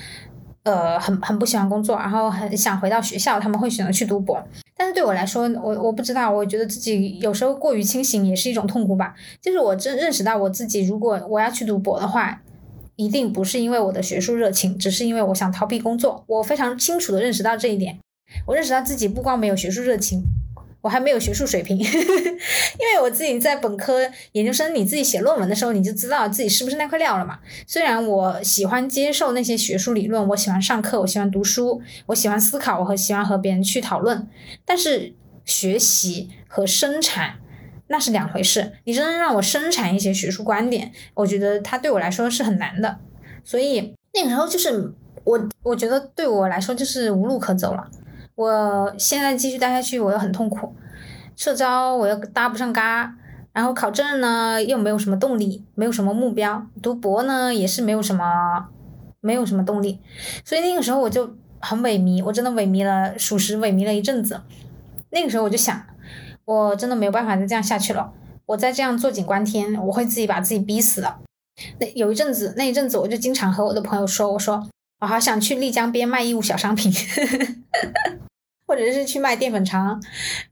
呃，很很不喜欢工作，然后很想回到学校，他们会选择去读博。但是对我来说，我我不知道，我觉得自己有时候过于清醒也是一种痛苦吧。就是我真认识到我自己，如果我要去读博的话，一定不是因为我的学术热情，只是因为我想逃避工作。我非常清楚的认识到这一点，我认识到自己不光没有学术热情。我还没有学术水平，(laughs) 因为我自己在本科、研究生，你自己写论文的时候，你就知道自己是不是那块料了嘛。虽然我喜欢接受那些学术理论，我喜欢上课，我喜欢读书，我喜欢思考，我和喜欢和别人去讨论，但是学习和生产那是两回事。你真的让我生产一些学术观点，我觉得它对我来说是很难的。所以那个时候就是我，我觉得对我来说就是无路可走了。我现在继续待下去，我又很痛苦。社招我又搭不上嘎，然后考证呢又没有什么动力，没有什么目标。读博呢也是没有什么，没有什么动力。所以那个时候我就很萎靡，我真的萎靡了，属实萎靡了一阵子。那个时候我就想，我真的没有办法再这样下去了。我再这样坐井观天，我会自己把自己逼死的。那有一阵子，那一阵子我就经常和我的朋友说，我说。我好想去丽江边卖义乌小商品，(laughs) 或者是去卖淀粉肠，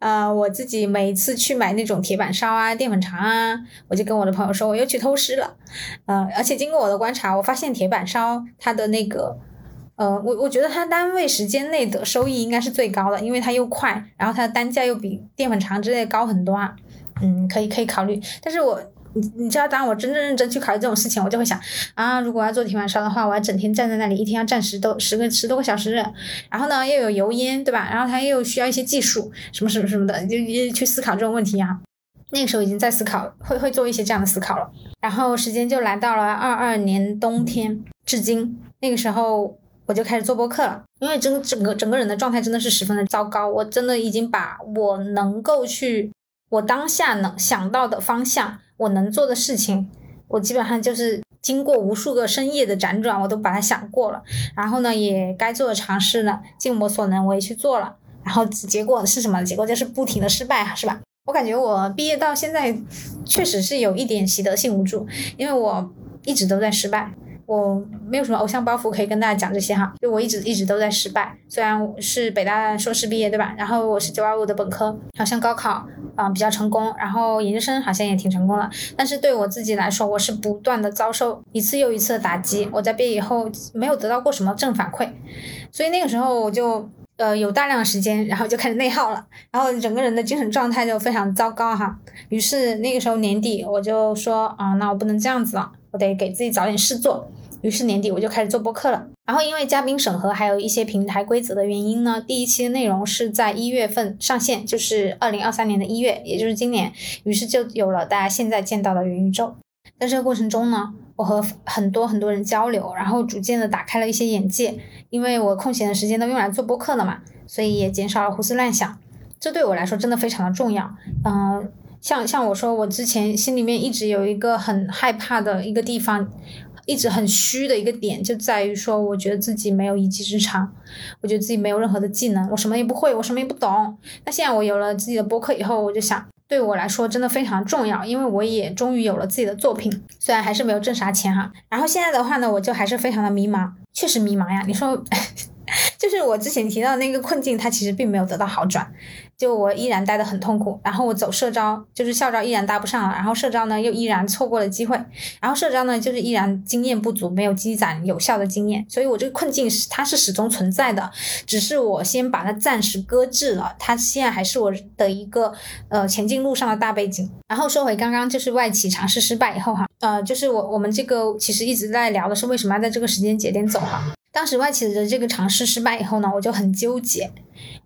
啊，我自己每次去买那种铁板烧啊、淀粉肠啊，我就跟我的朋友说我又去偷师了，呃，而且经过我的观察，我发现铁板烧它的那个，呃，我我觉得它单位时间内的收益应该是最高的，因为它又快，然后它的单价又比淀粉肠之类高很多啊，嗯，可以可以考虑，但是我。你你知道，当我真正认真去考虑这种事情，我就会想啊，如果要做铁板烧的话，我要整天站在那里，一天要站十多十个十多个小时，然后呢又有油烟，对吧？然后它又需要一些技术，什么什么什么的，就去思考这种问题啊。那个时候已经在思考，会会做一些这样的思考了。然后时间就来到了二二年冬天，至今那个时候我就开始做播客了，因为整整个整个人的状态真的是十分的糟糕，我真的已经把我能够去，我当下能想到的方向。我能做的事情，我基本上就是经过无数个深夜的辗转，我都把它想过了。然后呢，也该做的尝试呢，尽我所能我也去做了。然后结果是什么？结果就是不停的失败，是吧？我感觉我毕业到现在，确实是有一点习得性无助，因为我一直都在失败。我没有什么偶像包袱可以跟大家讲这些哈，就我一直一直都在失败。虽然是北大硕士毕业，对吧？然后我是九二五的本科，好像高考啊比较成功，然后研究生好像也挺成功了。但是对我自己来说，我是不断的遭受一次又一次的打击。我在毕业以后没有得到过什么正反馈，所以那个时候我就呃有大量的时间，然后就开始内耗了，然后整个人的精神状态就非常糟糕哈。于是那个时候年底我就说啊，那我不能这样子了，我得给自己找点事做。于是年底我就开始做播客了，然后因为嘉宾审核还有一些平台规则的原因呢，第一期的内容是在一月份上线，就是二零二三年的一月，也就是今年，于是就有了大家现在见到的元宇宙。在这个过程中呢，我和很多很多人交流，然后逐渐的打开了一些眼界，因为我空闲的时间都用来做播客了嘛，所以也减少了胡思乱想，这对我来说真的非常的重要。嗯，像像我说，我之前心里面一直有一个很害怕的一个地方。一直很虚的一个点就在于说，我觉得自己没有一技之长，我觉得自己没有任何的技能，我什么也不会，我什么也不懂。那现在我有了自己的博客以后，我就想，对我来说真的非常重要，因为我也终于有了自己的作品，虽然还是没有挣啥钱哈。然后现在的话呢，我就还是非常的迷茫，确实迷茫呀。你说。就是我之前提到的那个困境，它其实并没有得到好转，就我依然待得很痛苦。然后我走社招，就是校招依然搭不上了，然后社招呢又依然错过了机会，然后社招呢就是依然经验不足，没有积攒有效的经验。所以我这个困境是它是始终存在的，只是我先把它暂时搁置了，它现在还是我的一个呃前进路上的大背景。然后说回刚刚就是外企尝试失败以后哈，呃，就是我我们这个其实一直在聊的是为什么要在这个时间节点走哈。当时外企的这个尝试失败以后呢，我就很纠结，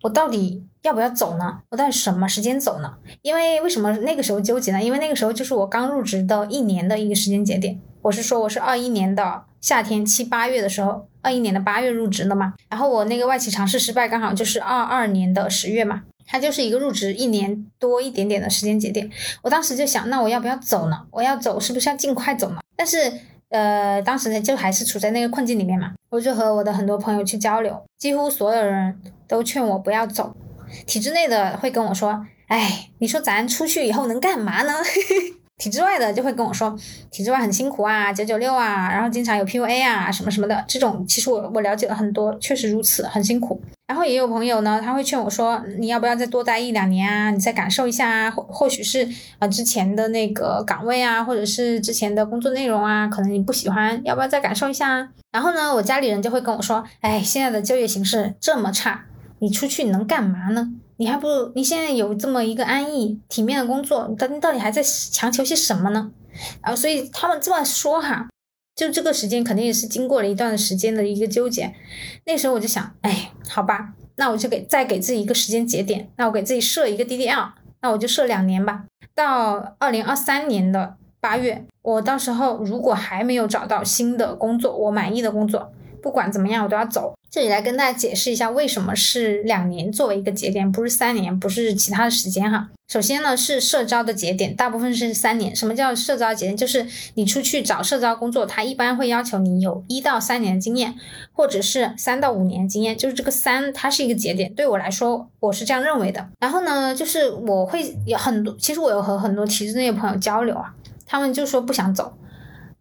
我到底要不要走呢？我到底什么时间走呢？因为为什么那个时候纠结呢？因为那个时候就是我刚入职的一年的一个时间节点。我是说我是二一年的夏天七八月的时候，二一年的八月入职的嘛。然后我那个外企尝试失败刚好就是二二年的十月嘛，它就是一个入职一年多一点点的时间节点。我当时就想，那我要不要走呢？我要走是不是要尽快走呢？但是。呃，当时呢就还是处在那个困境里面嘛，我就和我的很多朋友去交流，几乎所有人都劝我不要走。体制内的会跟我说：“哎，你说咱出去以后能干嘛呢？” (laughs) 体制外的就会跟我说：“体制外很辛苦啊，九九六啊，然后经常有 PUA 啊，什么什么的。”这种其实我我了解了很多，确实如此，很辛苦。然后也有朋友呢，他会劝我说：“你要不要再多待一两年啊？你再感受一下啊，或或许是啊之前的那个岗位啊，或者是之前的工作内容啊，可能你不喜欢，要不要再感受一下啊？”然后呢，我家里人就会跟我说：“哎，现在的就业形势这么差，你出去能干嘛呢？你还不如你现在有这么一个安逸体面的工作，到到底还在强求些什么呢？”然后所以他们这么说哈。就这个时间肯定也是经过了一段时间的一个纠结，那时候我就想，哎，好吧，那我就给再给自己一个时间节点，那我给自己设一个 DDL，那我就设两年吧，到二零二三年的八月，我到时候如果还没有找到新的工作，我满意的工作。不管怎么样，我都要走。这里来跟大家解释一下，为什么是两年作为一个节点，不是三年，不是其他的时间哈。首先呢，是社招的节点，大部分是三年。什么叫社招节点？就是你出去找社招工作，他一般会要求你有一到三年的经验，或者是三到五年经验。就是这个三，它是一个节点。对我来说，我是这样认为的。然后呢，就是我会有很多，其实我有和很多体制内的朋友交流啊，他们就说不想走。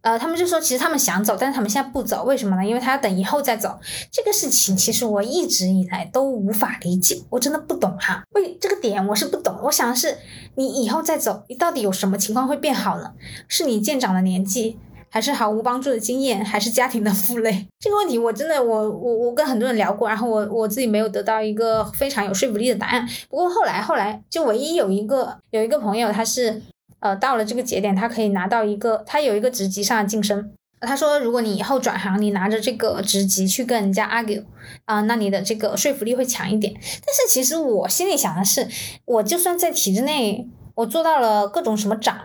呃，他们就说其实他们想走，但是他们现在不走，为什么呢？因为他要等以后再走。这个事情其实我一直以来都无法理解，我真的不懂哈。为这个点我是不懂。我想的是，你以后再走，你到底有什么情况会变好呢？是你渐长的年纪，还是毫无帮助的经验，还是家庭的负累？这个问题我真的我我我跟很多人聊过，然后我我自己没有得到一个非常有说服力的答案。不过后来后来就唯一有一个有一个朋友他是。呃，到了这个节点，他可以拿到一个，他有一个职级上的晋升。他说，如果你以后转行，你拿着这个职级去跟人家 argue，啊，那你的这个说服力会强一点。但是其实我心里想的是，我就算在体制内，我做到了各种什么长，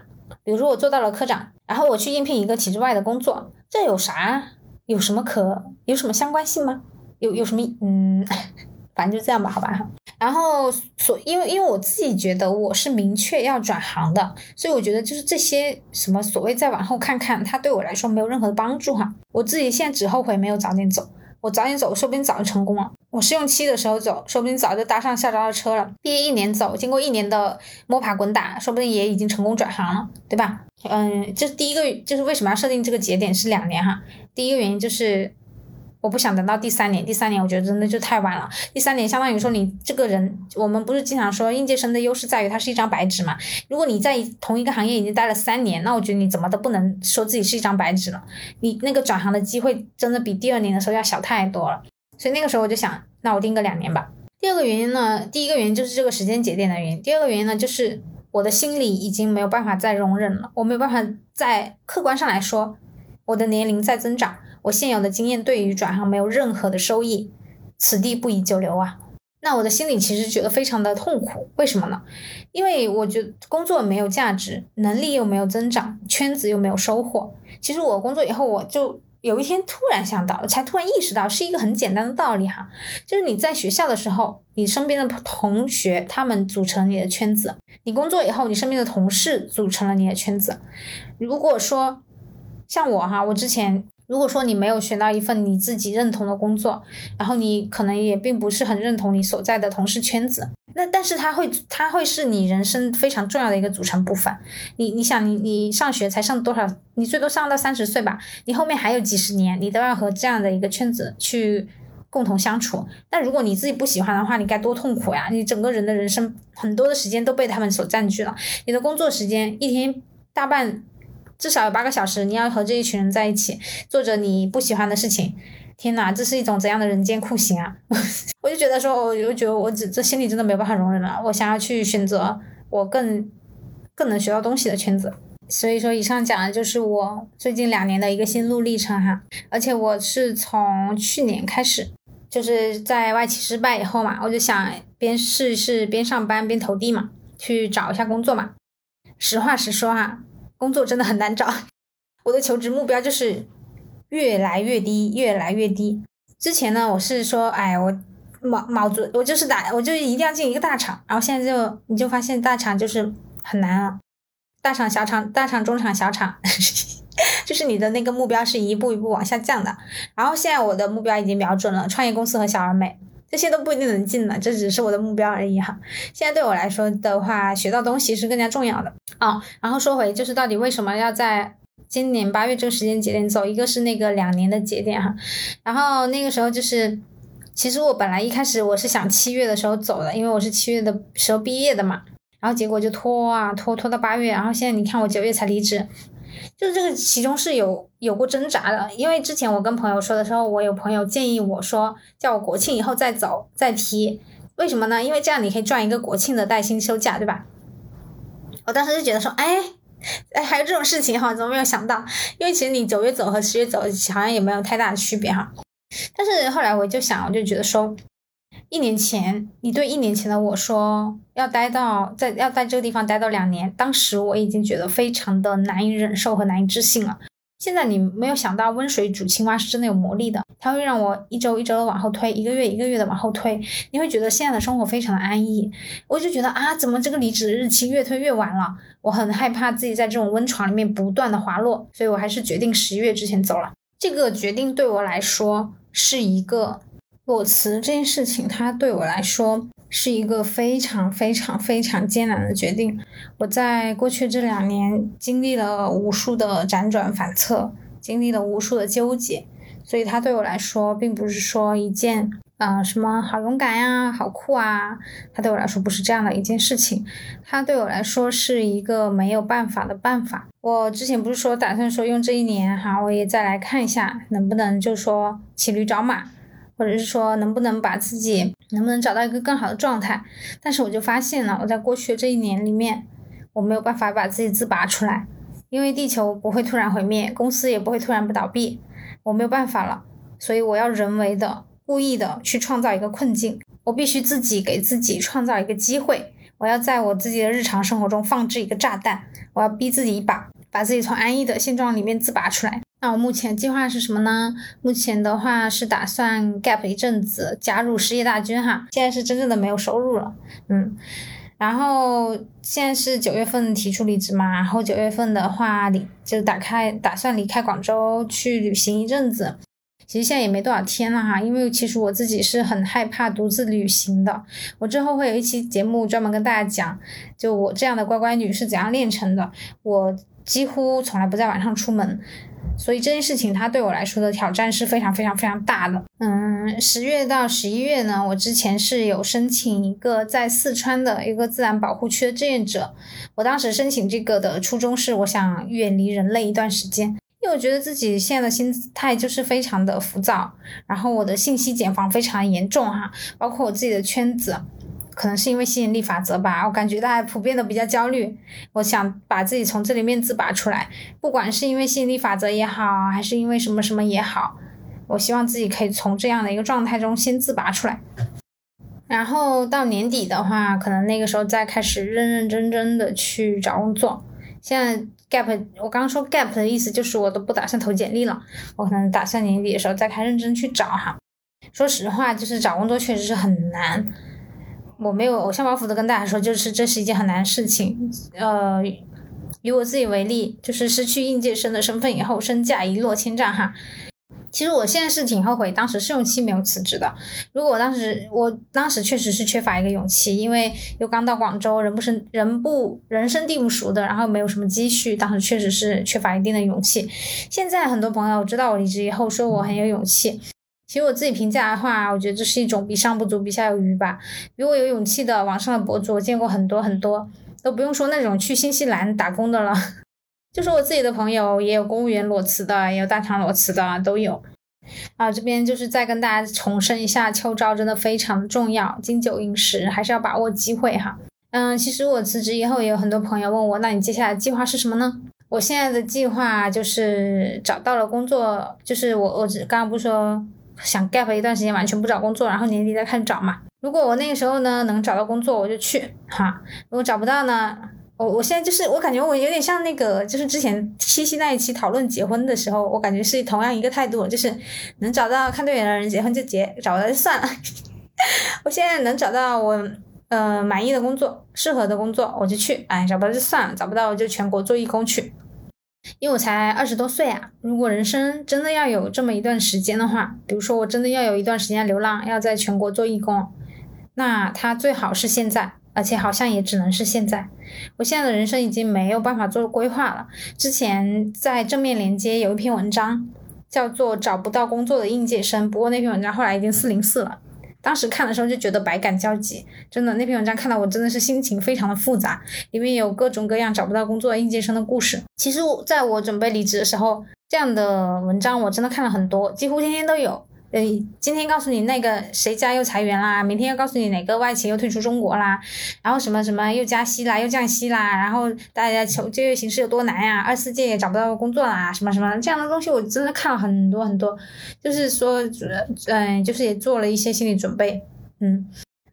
比如说我做到了科长，然后我去应聘一个体制外的工作，这有啥？有什么可有什么相关性吗？有有什么？嗯。(laughs) 反正就这样吧，好吧。然后所因为因为我自己觉得我是明确要转行的，所以我觉得就是这些什么所谓再往后看看，它对我来说没有任何的帮助哈。我自己现在只后悔没有早点走，我早点走，说不定早就成功了。我试用期的时候走，说不定早就搭上校招的车了。毕业一年走，经过一年的摸爬滚打，说不定也已经成功转行了，对吧？嗯，这是第一个，就是为什么要设定这个节点是两年哈？第一个原因就是。我不想等到第三年，第三年我觉得真的就太晚了。第三年相当于说你这个人，我们不是经常说应届生的优势在于他是一张白纸嘛？如果你在同一个行业已经待了三年，那我觉得你怎么都不能说自己是一张白纸了。你那个转行的机会真的比第二年的时候要小太多了。所以那个时候我就想，那我定个两年吧。第二个原因呢，第一个原因就是这个时间节点的原因。第二个原因呢，就是我的心里已经没有办法再容忍了，我没有办法在客观上来说，我的年龄在增长。我现有的经验对于转行没有任何的收益，此地不宜久留啊。那我的心里其实觉得非常的痛苦，为什么呢？因为我觉得工作没有价值，能力又没有增长，圈子又没有收获。其实我工作以后，我就有一天突然想到，才突然意识到是一个很简单的道理哈，就是你在学校的时候，你身边的同学他们组成你的圈子；你工作以后，你身边的同事组成了你的圈子。如果说像我哈，我之前。如果说你没有选到一份你自己认同的工作，然后你可能也并不是很认同你所在的同事圈子，那但是它会它会是你人生非常重要的一个组成部分。你你想你你上学才上多少？你最多上到三十岁吧，你后面还有几十年，你都要和这样的一个圈子去共同相处。那如果你自己不喜欢的话，你该多痛苦呀！你整个人的人生很多的时间都被他们所占据了，你的工作时间一天大半。至少有八个小时，你要和这一群人在一起，做着你不喜欢的事情。天哪，这是一种怎样的人间酷刑啊！(laughs) 我就觉得说，我就觉得我这这心里真的没有办法容忍了。我想要去选择我更更能学到东西的圈子。所以说，以上讲的就是我最近两年的一个心路历程哈。而且我是从去年开始，就是在外企失败以后嘛，我就想边试一试边上班边投递嘛，去找一下工作嘛。实话实说哈。工作真的很难找，我的求职目标就是越来越低，越来越低。之前呢，我是说，哎，我卯卯足，我就是打，我就一定要进一个大厂。然后现在就你就发现大厂就是很难了，大厂、小厂、大厂、中厂、小厂，(laughs) 就是你的那个目标是一步一步往下降的。然后现在我的目标已经瞄准了创业公司和小而美。这些都不一定能进了，这只是我的目标而已哈。现在对我来说的话，学到东西是更加重要的啊。然后说回，就是到底为什么要在今年八月这个时间节点走？一个是那个两年的节点哈。然后那个时候就是，其实我本来一开始我是想七月的时候走的，因为我是七月的时候毕业的嘛。然后结果就拖啊拖拖到八月，然后现在你看我九月才离职。就是这个其中是有有过挣扎的，因为之前我跟朋友说的时候，我有朋友建议我说，叫我国庆以后再走再提，为什么呢？因为这样你可以赚一个国庆的带薪休假，对吧？我当时就觉得说，哎哎，还有这种事情哈，怎么没有想到？因为其实你九月走和十月走好像也没有太大的区别哈。但是后来我就想，我就觉得说。一年前，你对一年前的我说要待到在要在这个地方待到两年，当时我已经觉得非常的难以忍受和难以置信了。现在你没有想到温水煮青蛙是真的有魔力的，它会让我一周一周的往后推，一个月一个月的往后推，你会觉得现在的生活非常的安逸。我就觉得啊，怎么这个离职的日期越推越晚了？我很害怕自己在这种温床里面不断的滑落，所以我还是决定十一月之前走了。这个决定对我来说是一个。裸辞这件事情，它对我来说是一个非常非常非常艰难的决定。我在过去这两年经历了无数的辗转反侧，经历了无数的纠结，所以它对我来说并不是说一件。啊，什么好勇敢呀，好酷啊！它对我来说不是这样的一件事情，它对我来说是一个没有办法的办法。我之前不是说打算说用这一年哈，我也再来看一下能不能就说骑驴找马，或者是说能不能把自己能不能找到一个更好的状态。但是我就发现了，我在过去的这一年里面，我没有办法把自己自拔出来，因为地球不会突然毁灭，公司也不会突然不倒闭，我没有办法了，所以我要人为的。故意的去创造一个困境，我必须自己给自己创造一个机会。我要在我自己的日常生活中放置一个炸弹，我要逼自己一把，把自己从安逸的现状里面自拔出来。那我目前计划是什么呢？目前的话是打算 gap 一阵子，加入失业大军哈。现在是真正的没有收入了，嗯。然后现在是九月份提出离职嘛，然后九月份的话离就打开打算离开广州去旅行一阵子。其实现在也没多少天了哈，因为其实我自己是很害怕独自旅行的。我之后会有一期节目专门跟大家讲，就我这样的乖乖女是怎样炼成的。我几乎从来不在晚上出门，所以这件事情它对我来说的挑战是非常非常非常大的。嗯，十月到十一月呢，我之前是有申请一个在四川的一个自然保护区的志愿者。我当时申请这个的初衷是，我想远离人类一段时间。因为我觉得自己现在的心态就是非常的浮躁，然后我的信息茧房非常严重哈，包括我自己的圈子，可能是因为吸引力法则吧，我感觉大家普遍都比较焦虑，我想把自己从这里面自拔出来，不管是因为吸引力法则也好，还是因为什么什么也好，我希望自己可以从这样的一个状态中先自拔出来，然后到年底的话，可能那个时候再开始认认真真的去找工作，现在。gap，我刚刚说 gap 的意思就是我都不打算投简历了，我可能打算年底的时候再开认真去找哈。说实话，就是找工作确实是很难，我没有偶像包袱的跟大家说，就是这是一件很难的事情。呃，以我自己为例，就是失去应届生的身份以后，身价一落千丈哈。其实我现在是挺后悔当时试用期没有辞职的。如果我当时，我当时确实是缺乏一个勇气，因为又刚到广州，人不生人不人生地不熟的，然后没有什么积蓄，当时确实是缺乏一定的勇气。现在很多朋友知道我离职以后，说我很有勇气。其实我自己评价的话，我觉得这是一种比上不足，比下有余吧。比我有勇气的网上的博主，我见过很多很多，都不用说那种去新西兰打工的了。(laughs) 就是我自己的朋友，也有公务员裸辞的，也有大厂裸辞的，都有。啊，这边就是再跟大家重申一下，秋招真的非常重要，金九银十，还是要把握机会哈。嗯，其实我辞职以后，也有很多朋友问我，那你接下来计划是什么呢？我现在的计划就是找到了工作，就是我我刚刚不是说想 gap 一段时间，完全不找工作，然后年底再开始找嘛。如果我那个时候呢能找到工作，我就去哈。如果找不到呢？我我现在就是我感觉我有点像那个，就是之前七夕那一期讨论结婚的时候，我感觉是同样一个态度，就是能找到看对眼的人结婚就结，找不到就算了。(laughs) 我现在能找到我呃满意的工作，适合的工作我就去，哎，找不到就算了，找不到我就全国做义工去。因为我才二十多岁啊，如果人生真的要有这么一段时间的话，比如说我真的要有一段时间流浪，要在全国做义工，那他最好是现在。而且好像也只能是现在，我现在的人生已经没有办法做规划了。之前在正面连接有一篇文章，叫做《找不到工作的应届生》，不过那篇文章后来已经四零四了。当时看的时候就觉得百感交集，真的那篇文章看到我真的是心情非常的复杂，里面有各种各样找不到工作应届生的故事。其实在我准备离职的时候，这样的文章我真的看了很多，几乎天天都有。呃，今天告诉你那个谁家又裁员啦，明天又告诉你哪个外企又退出中国啦，然后什么什么又加息啦，又降息啦，然后大家求就业形势有多难呀，二四届也找不到工作啦，什么什么这样的东西，我真的看了很多很多，就是说，嗯，就是也做了一些心理准备。嗯，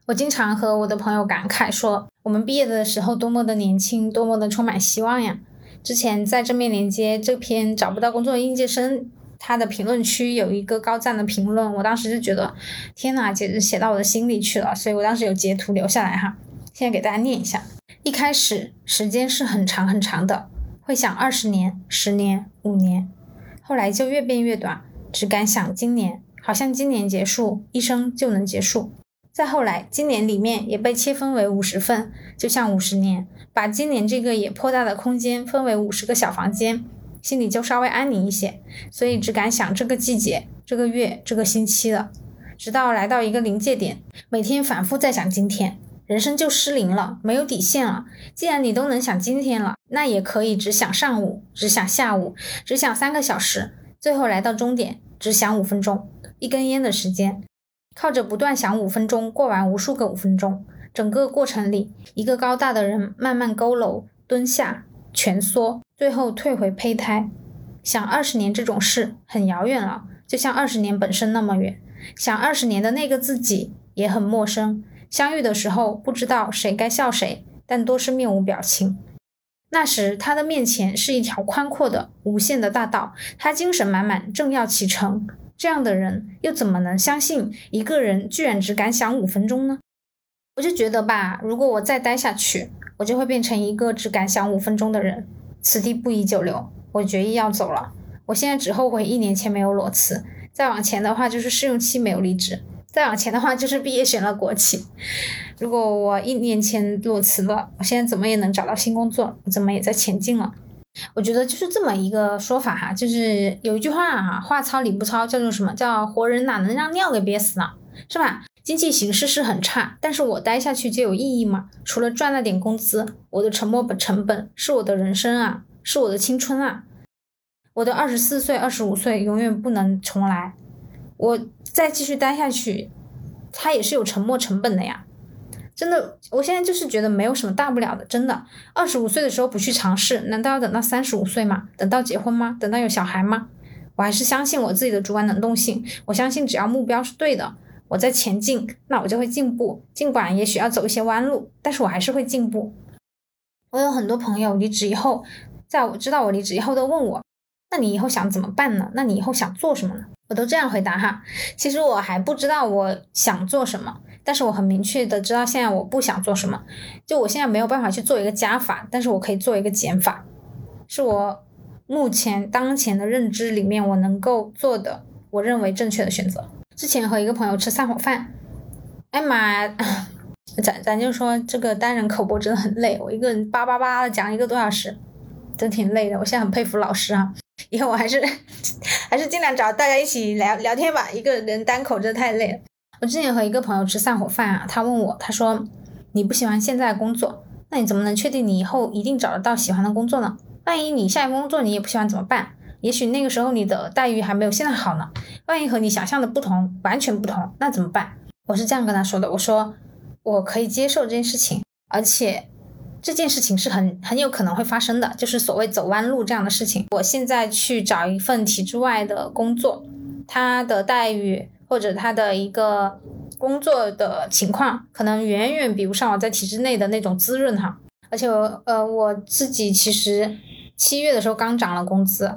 我经常和我的朋友感慨说，我们毕业的时候多么的年轻，多么的充满希望呀。之前在正面连接这篇找不到工作的应届生。他的评论区有一个高赞的评论，我当时就觉得，天呐，简直写到我的心里去了，所以我当时有截图留下来哈，现在给大家念一下。一开始时间是很长很长的，会想二十年、十年、五年，后来就越变越短，只敢想今年，好像今年结束，一生就能结束。再后来，今年里面也被切分为五十份，就像五十年，把今年这个也颇大的空间分为五十个小房间，心里就稍微安宁一些。所以只敢想这个季节、这个月、这个星期了。直到来到一个临界点，每天反复在想今天，人生就失灵了，没有底线了。既然你都能想今天了，那也可以只想上午，只想下午，只想三个小时，最后来到终点，只想五分钟，一根烟的时间，靠着不断想五分钟，过完无数个五分钟。整个过程里，一个高大的人慢慢佝偻、蹲下、蜷缩，最后退回胚胎。想二十年这种事很遥远了，就像二十年本身那么远。想二十年的那个自己也很陌生，相遇的时候不知道谁该笑谁，但都是面无表情。那时他的面前是一条宽阔的、无限的大道，他精神满满，正要启程。这样的人又怎么能相信一个人居然只敢想五分钟呢？我就觉得吧，如果我再待下去，我就会变成一个只敢想五分钟的人。此地不宜久留，我决意要走了。我现在只后悔一年前没有裸辞。再往前的话就是试用期没有离职，再往前的话就是毕业选了国企。如果我一年前裸辞了，我现在怎么也能找到新工作，怎么也在前进了。我觉得就是这么一个说法哈，就是有一句话哈，话糙理不糙，叫做什么叫活人哪能让尿给憋死呢？是吧？经济形势是很差，但是我待下去就有意义吗？除了赚那点工资，我的沉没本成本是我的人生啊，是我的青春啊。我的二十四岁、二十五岁永远不能重来，我再继续待下去，它也是有沉没成本的呀。真的，我现在就是觉得没有什么大不了的。真的，二十五岁的时候不去尝试，难道要等到三十五岁吗？等到结婚吗？等到有小孩吗？我还是相信我自己的主观能动性。我相信只要目标是对的，我在前进，那我就会进步。尽管也许要走一些弯路，但是我还是会进步。我有很多朋友离职以后，在我知道我离职以后都问我。那你以后想怎么办呢？那你以后想做什么呢？我都这样回答哈。其实我还不知道我想做什么，但是我很明确的知道现在我不想做什么。就我现在没有办法去做一个加法，但是我可以做一个减法，是我目前当前的认知里面我能够做的，我认为正确的选择。之前和一个朋友吃散伙饭，哎妈，咱咱就说这个单人口播真的很累，我一个人叭叭叭的讲一个多小时，真挺累的。我现在很佩服老师啊。以后我还是还是尽量找大家一起聊聊天吧，一个人单口真的太累了。我之前和一个朋友吃散伙饭啊，他问我，他说你不喜欢现在工作，那你怎么能确定你以后一定找得到喜欢的工作呢？万一你下一份工作你也不喜欢怎么办？也许那个时候你的待遇还没有现在好呢。万一和你想象的不同，完全不同，那怎么办？我是这样跟他说的，我说我可以接受这件事情，而且。这件事情是很很有可能会发生的，就是所谓走弯路这样的事情。我现在去找一份体制外的工作，他的待遇或者他的一个工作的情况，可能远远比不上我在体制内的那种滋润哈。而且呃，我自己其实七月的时候刚涨了工资。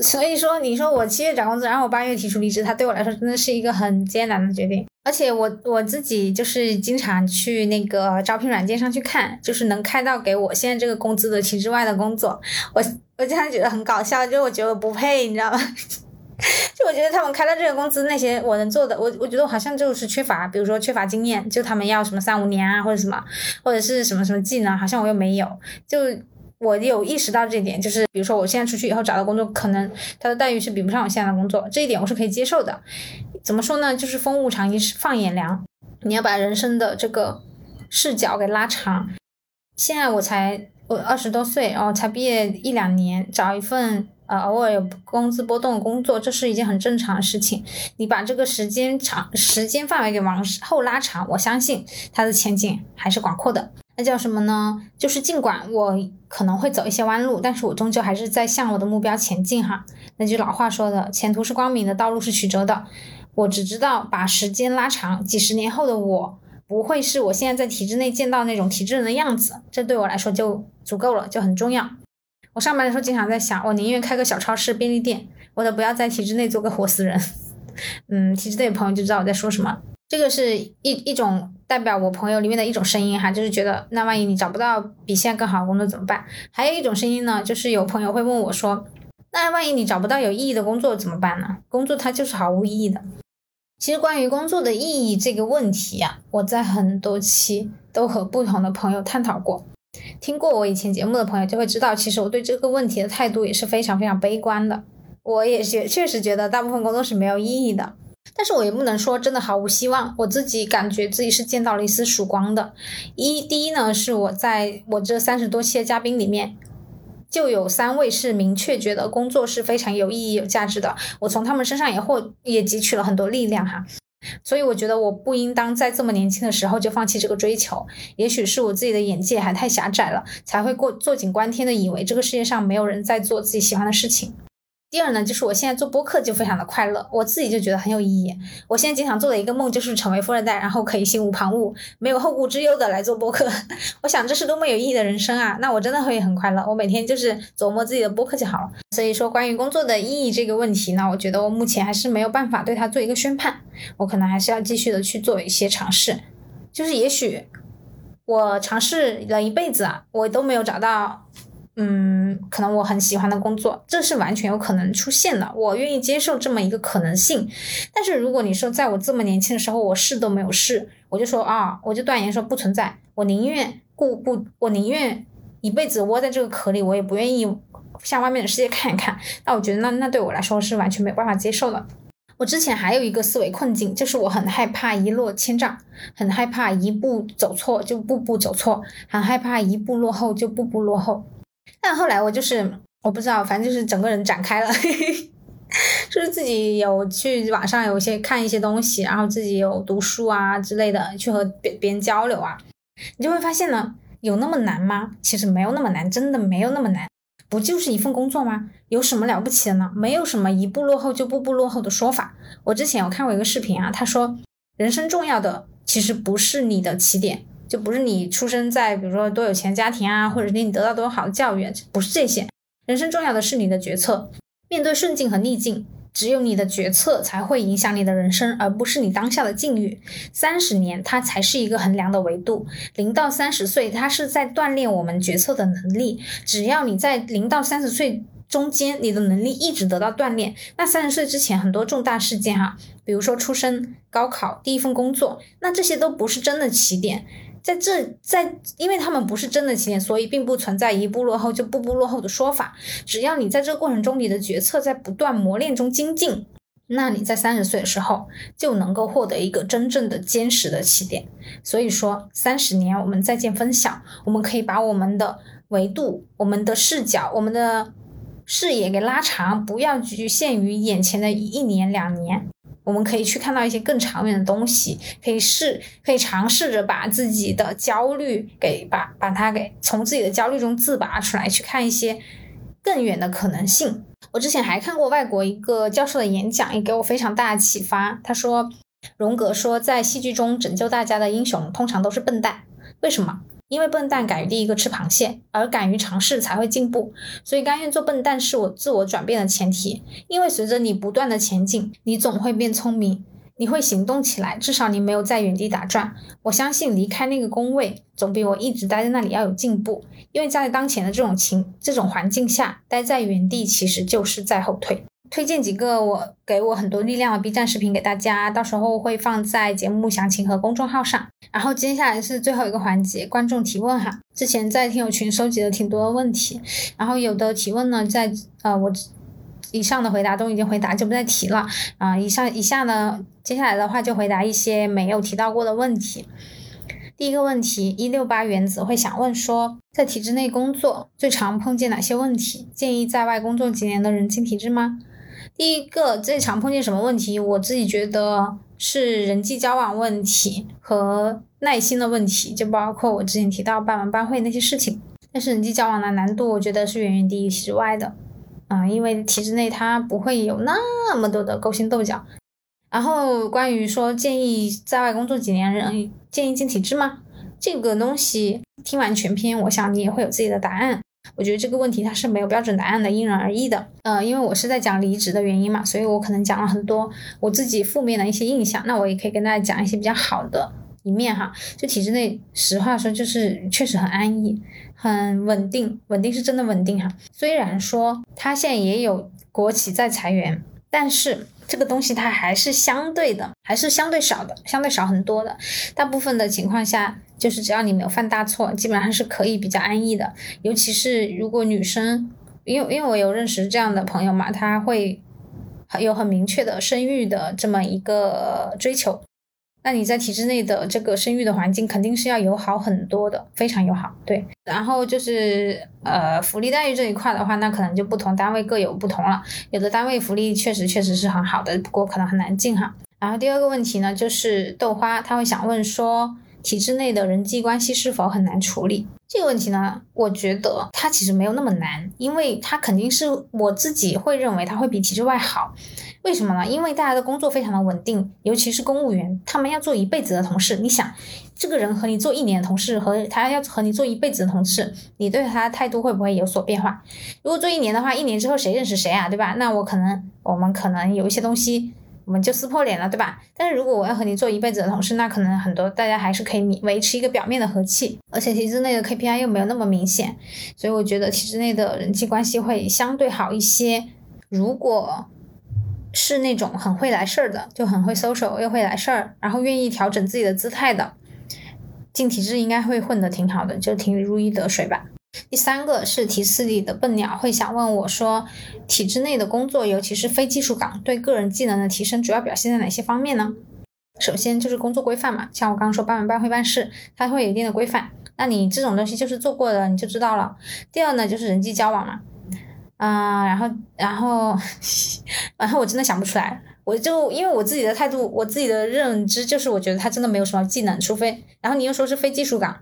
所以说，你说我七月涨工资，然后我八月提出离职，它对我来说真的是一个很艰难的决定。而且我我自己就是经常去那个招聘软件上去看，就是能开到给我现在这个工资的体制外的工作，我我经常觉得很搞笑，就我觉得我不配，你知道吗？(laughs) 就我觉得他们开到这个工资，那些我能做的，我我觉得好像就是缺乏，比如说缺乏经验，就他们要什么三五年啊，或者什么，或者是什么什么技能，好像我又没有，就。我有意识到这一点，就是比如说我现在出去以后找到工作，可能他的待遇是比不上我现在的工作，这一点我是可以接受的。怎么说呢？就是风物长宜放眼量，你要把人生的这个视角给拉长。现在我才我二十多岁，然后才毕业一两年，找一份呃偶尔有工资波动的工作，这是一件很正常的事情。你把这个时间长时间范围给往后拉长，我相信它的前景还是广阔的。那叫什么呢？就是尽管我可能会走一些弯路，但是我终究还是在向我的目标前进哈。那句老话说的，前途是光明的，道路是曲折的。我只知道把时间拉长，几十年后的我不会是我现在在体制内见到那种体制人的样子，这对我来说就足够了，就很重要。我上班的时候经常在想，我宁愿开个小超市、便利店，我都不要在体制内做个活死人。(laughs) 嗯，体制内的朋友就知道我在说什么。这个是一一种代表我朋友里面的一种声音哈，就是觉得那万一你找不到比现在更好的工作怎么办？还有一种声音呢，就是有朋友会问我说，那万一你找不到有意义的工作怎么办呢？工作它就是毫无意义的。其实关于工作的意义这个问题呀，我在很多期都和不同的朋友探讨过。听过我以前节目的朋友就会知道，其实我对这个问题的态度也是非常非常悲观的。我也是确实觉得大部分工作是没有意义的，但是我也不能说真的毫无希望。我自己感觉自己是见到了一丝曙光的。一第一呢，是我在我这三十多期的嘉宾里面。就有三位是明确觉得工作是非常有意义、有价值的，我从他们身上也获也汲取了很多力量哈，所以我觉得我不应当在这么年轻的时候就放弃这个追求，也许是我自己的眼界还太狭窄了，才会过坐井观天的以为这个世界上没有人在做自己喜欢的事情。第二呢，就是我现在做播客就非常的快乐，我自己就觉得很有意义。我现在经常做的一个梦就是成为富二代，然后可以心无旁骛、没有后顾之忧的来做播客。(laughs) 我想这是多么有意义的人生啊！那我真的会很快乐。我每天就是琢磨自己的播客就好了。所以说，关于工作的意义这个问题呢，我觉得我目前还是没有办法对它做一个宣判。我可能还是要继续的去做一些尝试。就是也许我尝试了一辈子啊，我都没有找到。嗯，可能我很喜欢的工作，这是完全有可能出现的，我愿意接受这么一个可能性。但是如果你说在我这么年轻的时候，我试都没有试，我就说啊，我就断言说不存在，我宁愿固不，我宁愿一辈子窝在这个壳里，我也不愿意向外面的世界看一看。那我觉得那那对我来说是完全没有办法接受的。我之前还有一个思维困境，就是我很害怕一落千丈，很害怕一步走错就步步走错，很害怕一步落后就步步落后。但后来我就是我不知道，反正就是整个人展开了，(laughs) 就是自己有去网上有一些看一些东西，然后自己有读书啊之类的，去和别别人交流啊，你就会发现呢，有那么难吗？其实没有那么难，真的没有那么难，不就是一份工作吗？有什么了不起的呢？没有什么一步落后就步步落后的说法。我之前有看过一个视频啊，他说人生重要的其实不是你的起点。就不是你出生在比如说多有钱家庭啊，或者是你得到多好的教育，不是这些。人生重要的是你的决策。面对顺境和逆境，只有你的决策才会影响你的人生，而不是你当下的境遇。三十年，它才是一个衡量的维度。零到三十岁，它是在锻炼我们决策的能力。只要你在零到三十岁中间，你的能力一直得到锻炼，那三十岁之前很多重大事件哈，比如说出生、高考、第一份工作，那这些都不是真的起点。在这，在，因为他们不是真的起点，所以并不存在一步落后就步步落后的说法。只要你在这个过程中，你的决策在不断磨练中精进，那你在三十岁的时候就能够获得一个真正的坚实的起点。所以说，三十年我们再见分晓，我们可以把我们的维度、我们的视角、我们的视野给拉长，不要局限于眼前的一年两年。我们可以去看到一些更长远的东西，可以试，可以尝试着把自己的焦虑给把把它给从自己的焦虑中自拔出来，去看一些更远的可能性。我之前还看过外国一个教授的演讲，也给我非常大的启发。他说，荣格说，在戏剧中拯救大家的英雄通常都是笨蛋，为什么？因为笨蛋敢于第一个吃螃蟹，而敢于尝试才会进步。所以甘愿做笨蛋是我自我转变的前提。因为随着你不断的前进，你总会变聪明，你会行动起来。至少你没有在原地打转。我相信离开那个工位，总比我一直待在那里要有进步。因为在当前的这种情这种环境下，待在原地其实就是在后退。推荐几个我给我很多力量的 B 站视频给大家，到时候会放在节目详情和公众号上。然后接下来是最后一个环节，观众提问哈。之前在听友群收集了挺多的问题，然后有的提问呢，在呃我以上的回答都已经回答，就不再提了啊。以上以下呢，接下来的话就回答一些没有提到过的问题。第一个问题，一六八原子会想问说，在体制内工作最常碰见哪些问题？建议在外工作几年的人进体制吗？第一个最常碰见什么问题？我自己觉得是人际交往问题和耐心的问题，就包括我之前提到办完班会那些事情。但是人际交往的难度，我觉得是远远低于体制外的，啊，因为体制内它不会有那么多的勾心斗角。然后关于说建议在外工作几年人建议进体制吗？这个东西听完全篇，我想你也会有自己的答案。我觉得这个问题它是没有标准答案的，因人而异的。呃，因为我是在讲离职的原因嘛，所以我可能讲了很多我自己负面的一些印象。那我也可以跟大家讲一些比较好的一面哈。就体制内，实话说就是确实很安逸，很稳定，稳定是真的稳定哈。虽然说它现在也有国企在裁员，但是这个东西它还是相对的，还是相对少的，相对少很多的。大部分的情况下，就是只要你没有犯大错，基本上是可以比较安逸的。尤其是如果女生，因为因为我有认识这样的朋友嘛，她会有很明确的生育的这么一个追求。那你在体制内的这个生育的环境肯定是要友好很多的，非常友好。对，然后就是呃福利待遇这一块的话，那可能就不同单位各有不同了。有的单位福利确实确实是很好的，不过可能很难进哈。然后第二个问题呢，就是豆花他会想问说，体制内的人际关系是否很难处理？这个问题呢，我觉得它其实没有那么难，因为它肯定是我自己会认为它会比体制外好。为什么呢？因为大家的工作非常的稳定，尤其是公务员，他们要做一辈子的同事。你想，这个人和你做一年的同事，和他要和你做一辈子的同事，你对他的态度会不会有所变化？如果做一年的话，一年之后谁认识谁啊，对吧？那我可能，我们可能有一些东西，我们就撕破脸了，对吧？但是如果我要和你做一辈子的同事，那可能很多大家还是可以维持一个表面的和气，而且体制内的 KPI 又没有那么明显，所以我觉得体制内的人际关系会相对好一些。如果是那种很会来事儿的，就很会 social 又会来事儿，然后愿意调整自己的姿态的，进体制应该会混得挺好的，就挺如鱼得水吧。第三个是提示里的笨鸟会想问我说，体制内的工作，尤其是非技术岗，对个人技能的提升主要表现在哪些方面呢？首先就是工作规范嘛，像我刚刚说办完办会办事，它会有一定的规范，那你这种东西就是做过的你就知道了。第二呢就是人际交往嘛。啊，然后，然后，(laughs) 然后我真的想不出来，我就因为我自己的态度，我自己的认知就是，我觉得他真的没有什么技能，除非，然后你又说是非技术岗，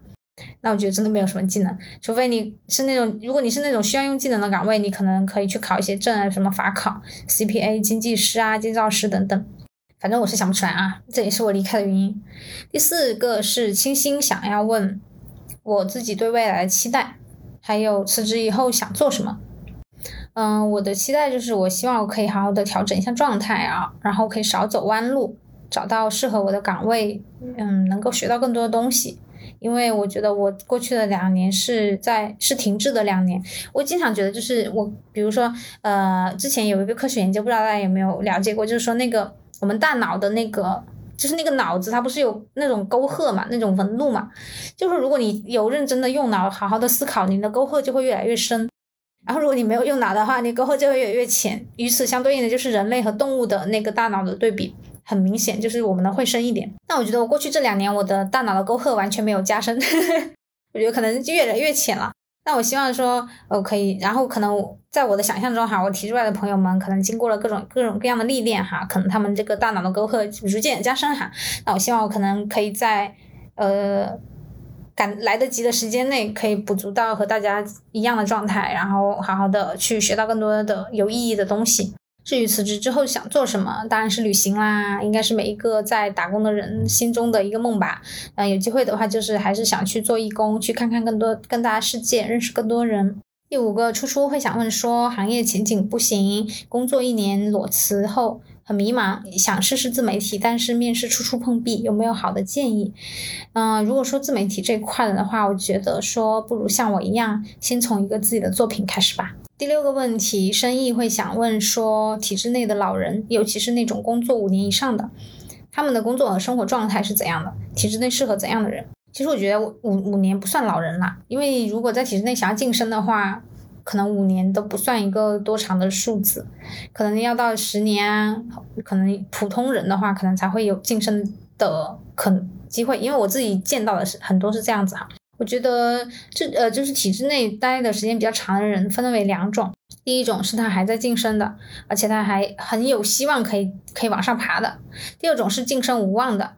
那我觉得真的没有什么技能，除非你是那种，如果你是那种需要用技能的岗位，你可能可以去考一些证啊，什么法考、CPA、经济师啊、建造师等等，反正我是想不出来啊，这也是我离开的原因。第四个是清新想要问我自己对未来的期待，还有辞职以后想做什么。嗯，我的期待就是，我希望我可以好好的调整一下状态啊，然后可以少走弯路，找到适合我的岗位，嗯，能够学到更多的东西。因为我觉得我过去的两年是在是停滞的两年，我经常觉得就是我，比如说，呃，之前有一个科学研究，不知道大家有没有了解过，就是说那个我们大脑的那个，就是那个脑子它不是有那种沟壑嘛，那种纹路嘛，就是如果你有认真的用脑，好好的思考，你的沟壑就会越来越深。然后，如果你没有用脑的话，你沟壑就会越来越浅。与此相对应的就是人类和动物的那个大脑的对比，很明显就是我们的会深一点。那我觉得我过去这两年，我的大脑的沟壑完全没有加深，(laughs) 我觉得可能就越来越浅了。那我希望说，呃，可以，然后可能在我的想象中哈，我提出来的朋友们可能经过了各种各种各样的历练哈，可能他们这个大脑的沟壑逐渐加深哈。那我希望我可能可以在呃。赶来得及的时间内，可以补足到和大家一样的状态，然后好好的去学到更多的有意义的东西。至于辞职之后想做什么，当然是旅行啦，应该是每一个在打工的人心中的一个梦吧。嗯，有机会的话，就是还是想去做义工，去看看更多更大的世界，认识更多人。第五个，初初会想问说，行业前景不行，工作一年裸辞后。很迷茫，想试试自媒体，但是面试处处碰壁，有没有好的建议？嗯，如果说自媒体这块的话，我觉得说不如像我一样，先从一个自己的作品开始吧。第六个问题，生意会想问说，体制内的老人，尤其是那种工作五年以上的，他们的工作和生活状态是怎样的？体制内适合怎样的人？其实我觉得五五年不算老人啦，因为如果在体制内想要晋升的话。可能五年都不算一个多长的数字，可能要到十年啊。可能普通人的话，可能才会有晋升的可能机会。因为我自己见到的是很多是这样子哈。我觉得这呃就是体制内待的时间比较长的人，分为两种。第一种是他还在晋升的，而且他还很有希望可以可以往上爬的。第二种是晋升无望的。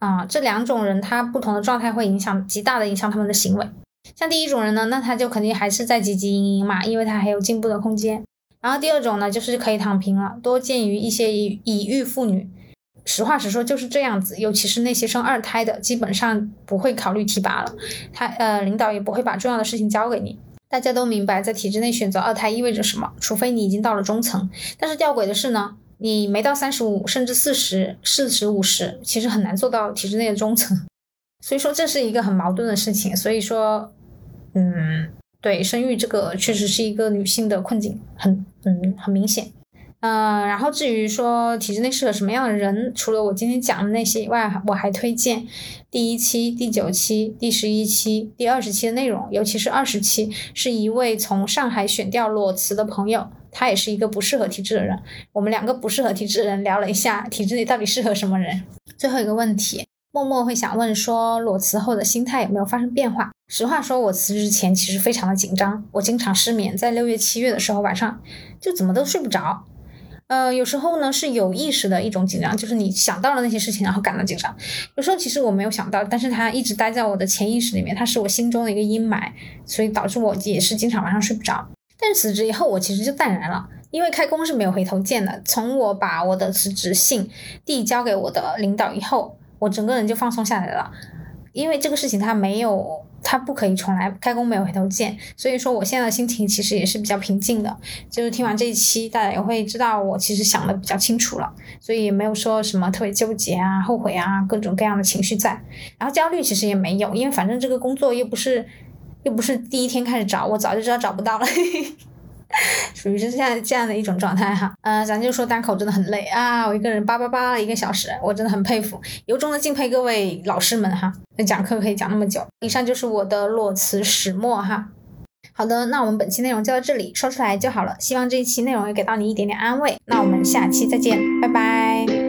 啊，这两种人他不同的状态会影响极大的影响他们的行为。像第一种人呢，那他就肯定还是在汲汲营营嘛，因为他还有进步的空间。然后第二种呢，就是可以躺平了，多见于一些已已育妇女。实话实说就是这样子，尤其是那些生二胎的，基本上不会考虑提拔了，他呃领导也不会把重要的事情交给你。大家都明白，在体制内选择二胎意味着什么，除非你已经到了中层。但是吊诡的是呢，你没到三十五，甚至四十、四十五十，其实很难做到体制内的中层。(laughs) 所以说这是一个很矛盾的事情，所以说，嗯，对，生育这个确实是一个女性的困境，很，嗯，很明显。嗯，然后至于说体制内适合什么样的人，除了我今天讲的那些以外，我还推荐第一期、第九期、第十一期、第二十期的内容，尤其是二十期，是一位从上海选调裸辞的朋友，他也是一个不适合体制的人。我们两个不适合体制的人聊了一下体制内到底适合什么人。最后一个问题，默默会想问说，裸辞后的心态有没有发生变化？实话说，我辞职前其实非常的紧张，我经常失眠，在六月、七月的时候晚上就怎么都睡不着。呃，有时候呢是有意识的一种紧张，就是你想到了那些事情，然后感到紧张。有时候其实我没有想到，但是它一直待在我的潜意识里面，它是我心中的一个阴霾，所以导致我也是经常晚上睡不着。但是辞职以后，我其实就淡然了，因为开工是没有回头箭的。从我把我的辞职信递交给我的领导以后，我整个人就放松下来了，因为这个事情它没有。它不可以重来，开工没有回头箭，所以说我现在的心情其实也是比较平静的。就是听完这一期，大家也会知道我其实想的比较清楚了，所以也没有说什么特别纠结啊、后悔啊各种各样的情绪在。然后焦虑其实也没有，因为反正这个工作又不是又不是第一天开始找，我早就知道找不到了。(laughs) (laughs) 属于是这样这样的一种状态哈，呃，咱就说单口真的很累啊，我一个人叭叭叭了一个小时，我真的很佩服，由衷的敬佩各位老师们哈，那讲课可以讲那么久。以上就是我的裸辞始末哈。好的，那我们本期内容就到这里，说出来就好了。希望这一期内容也给到你一点点安慰。那我们下期再见，拜拜。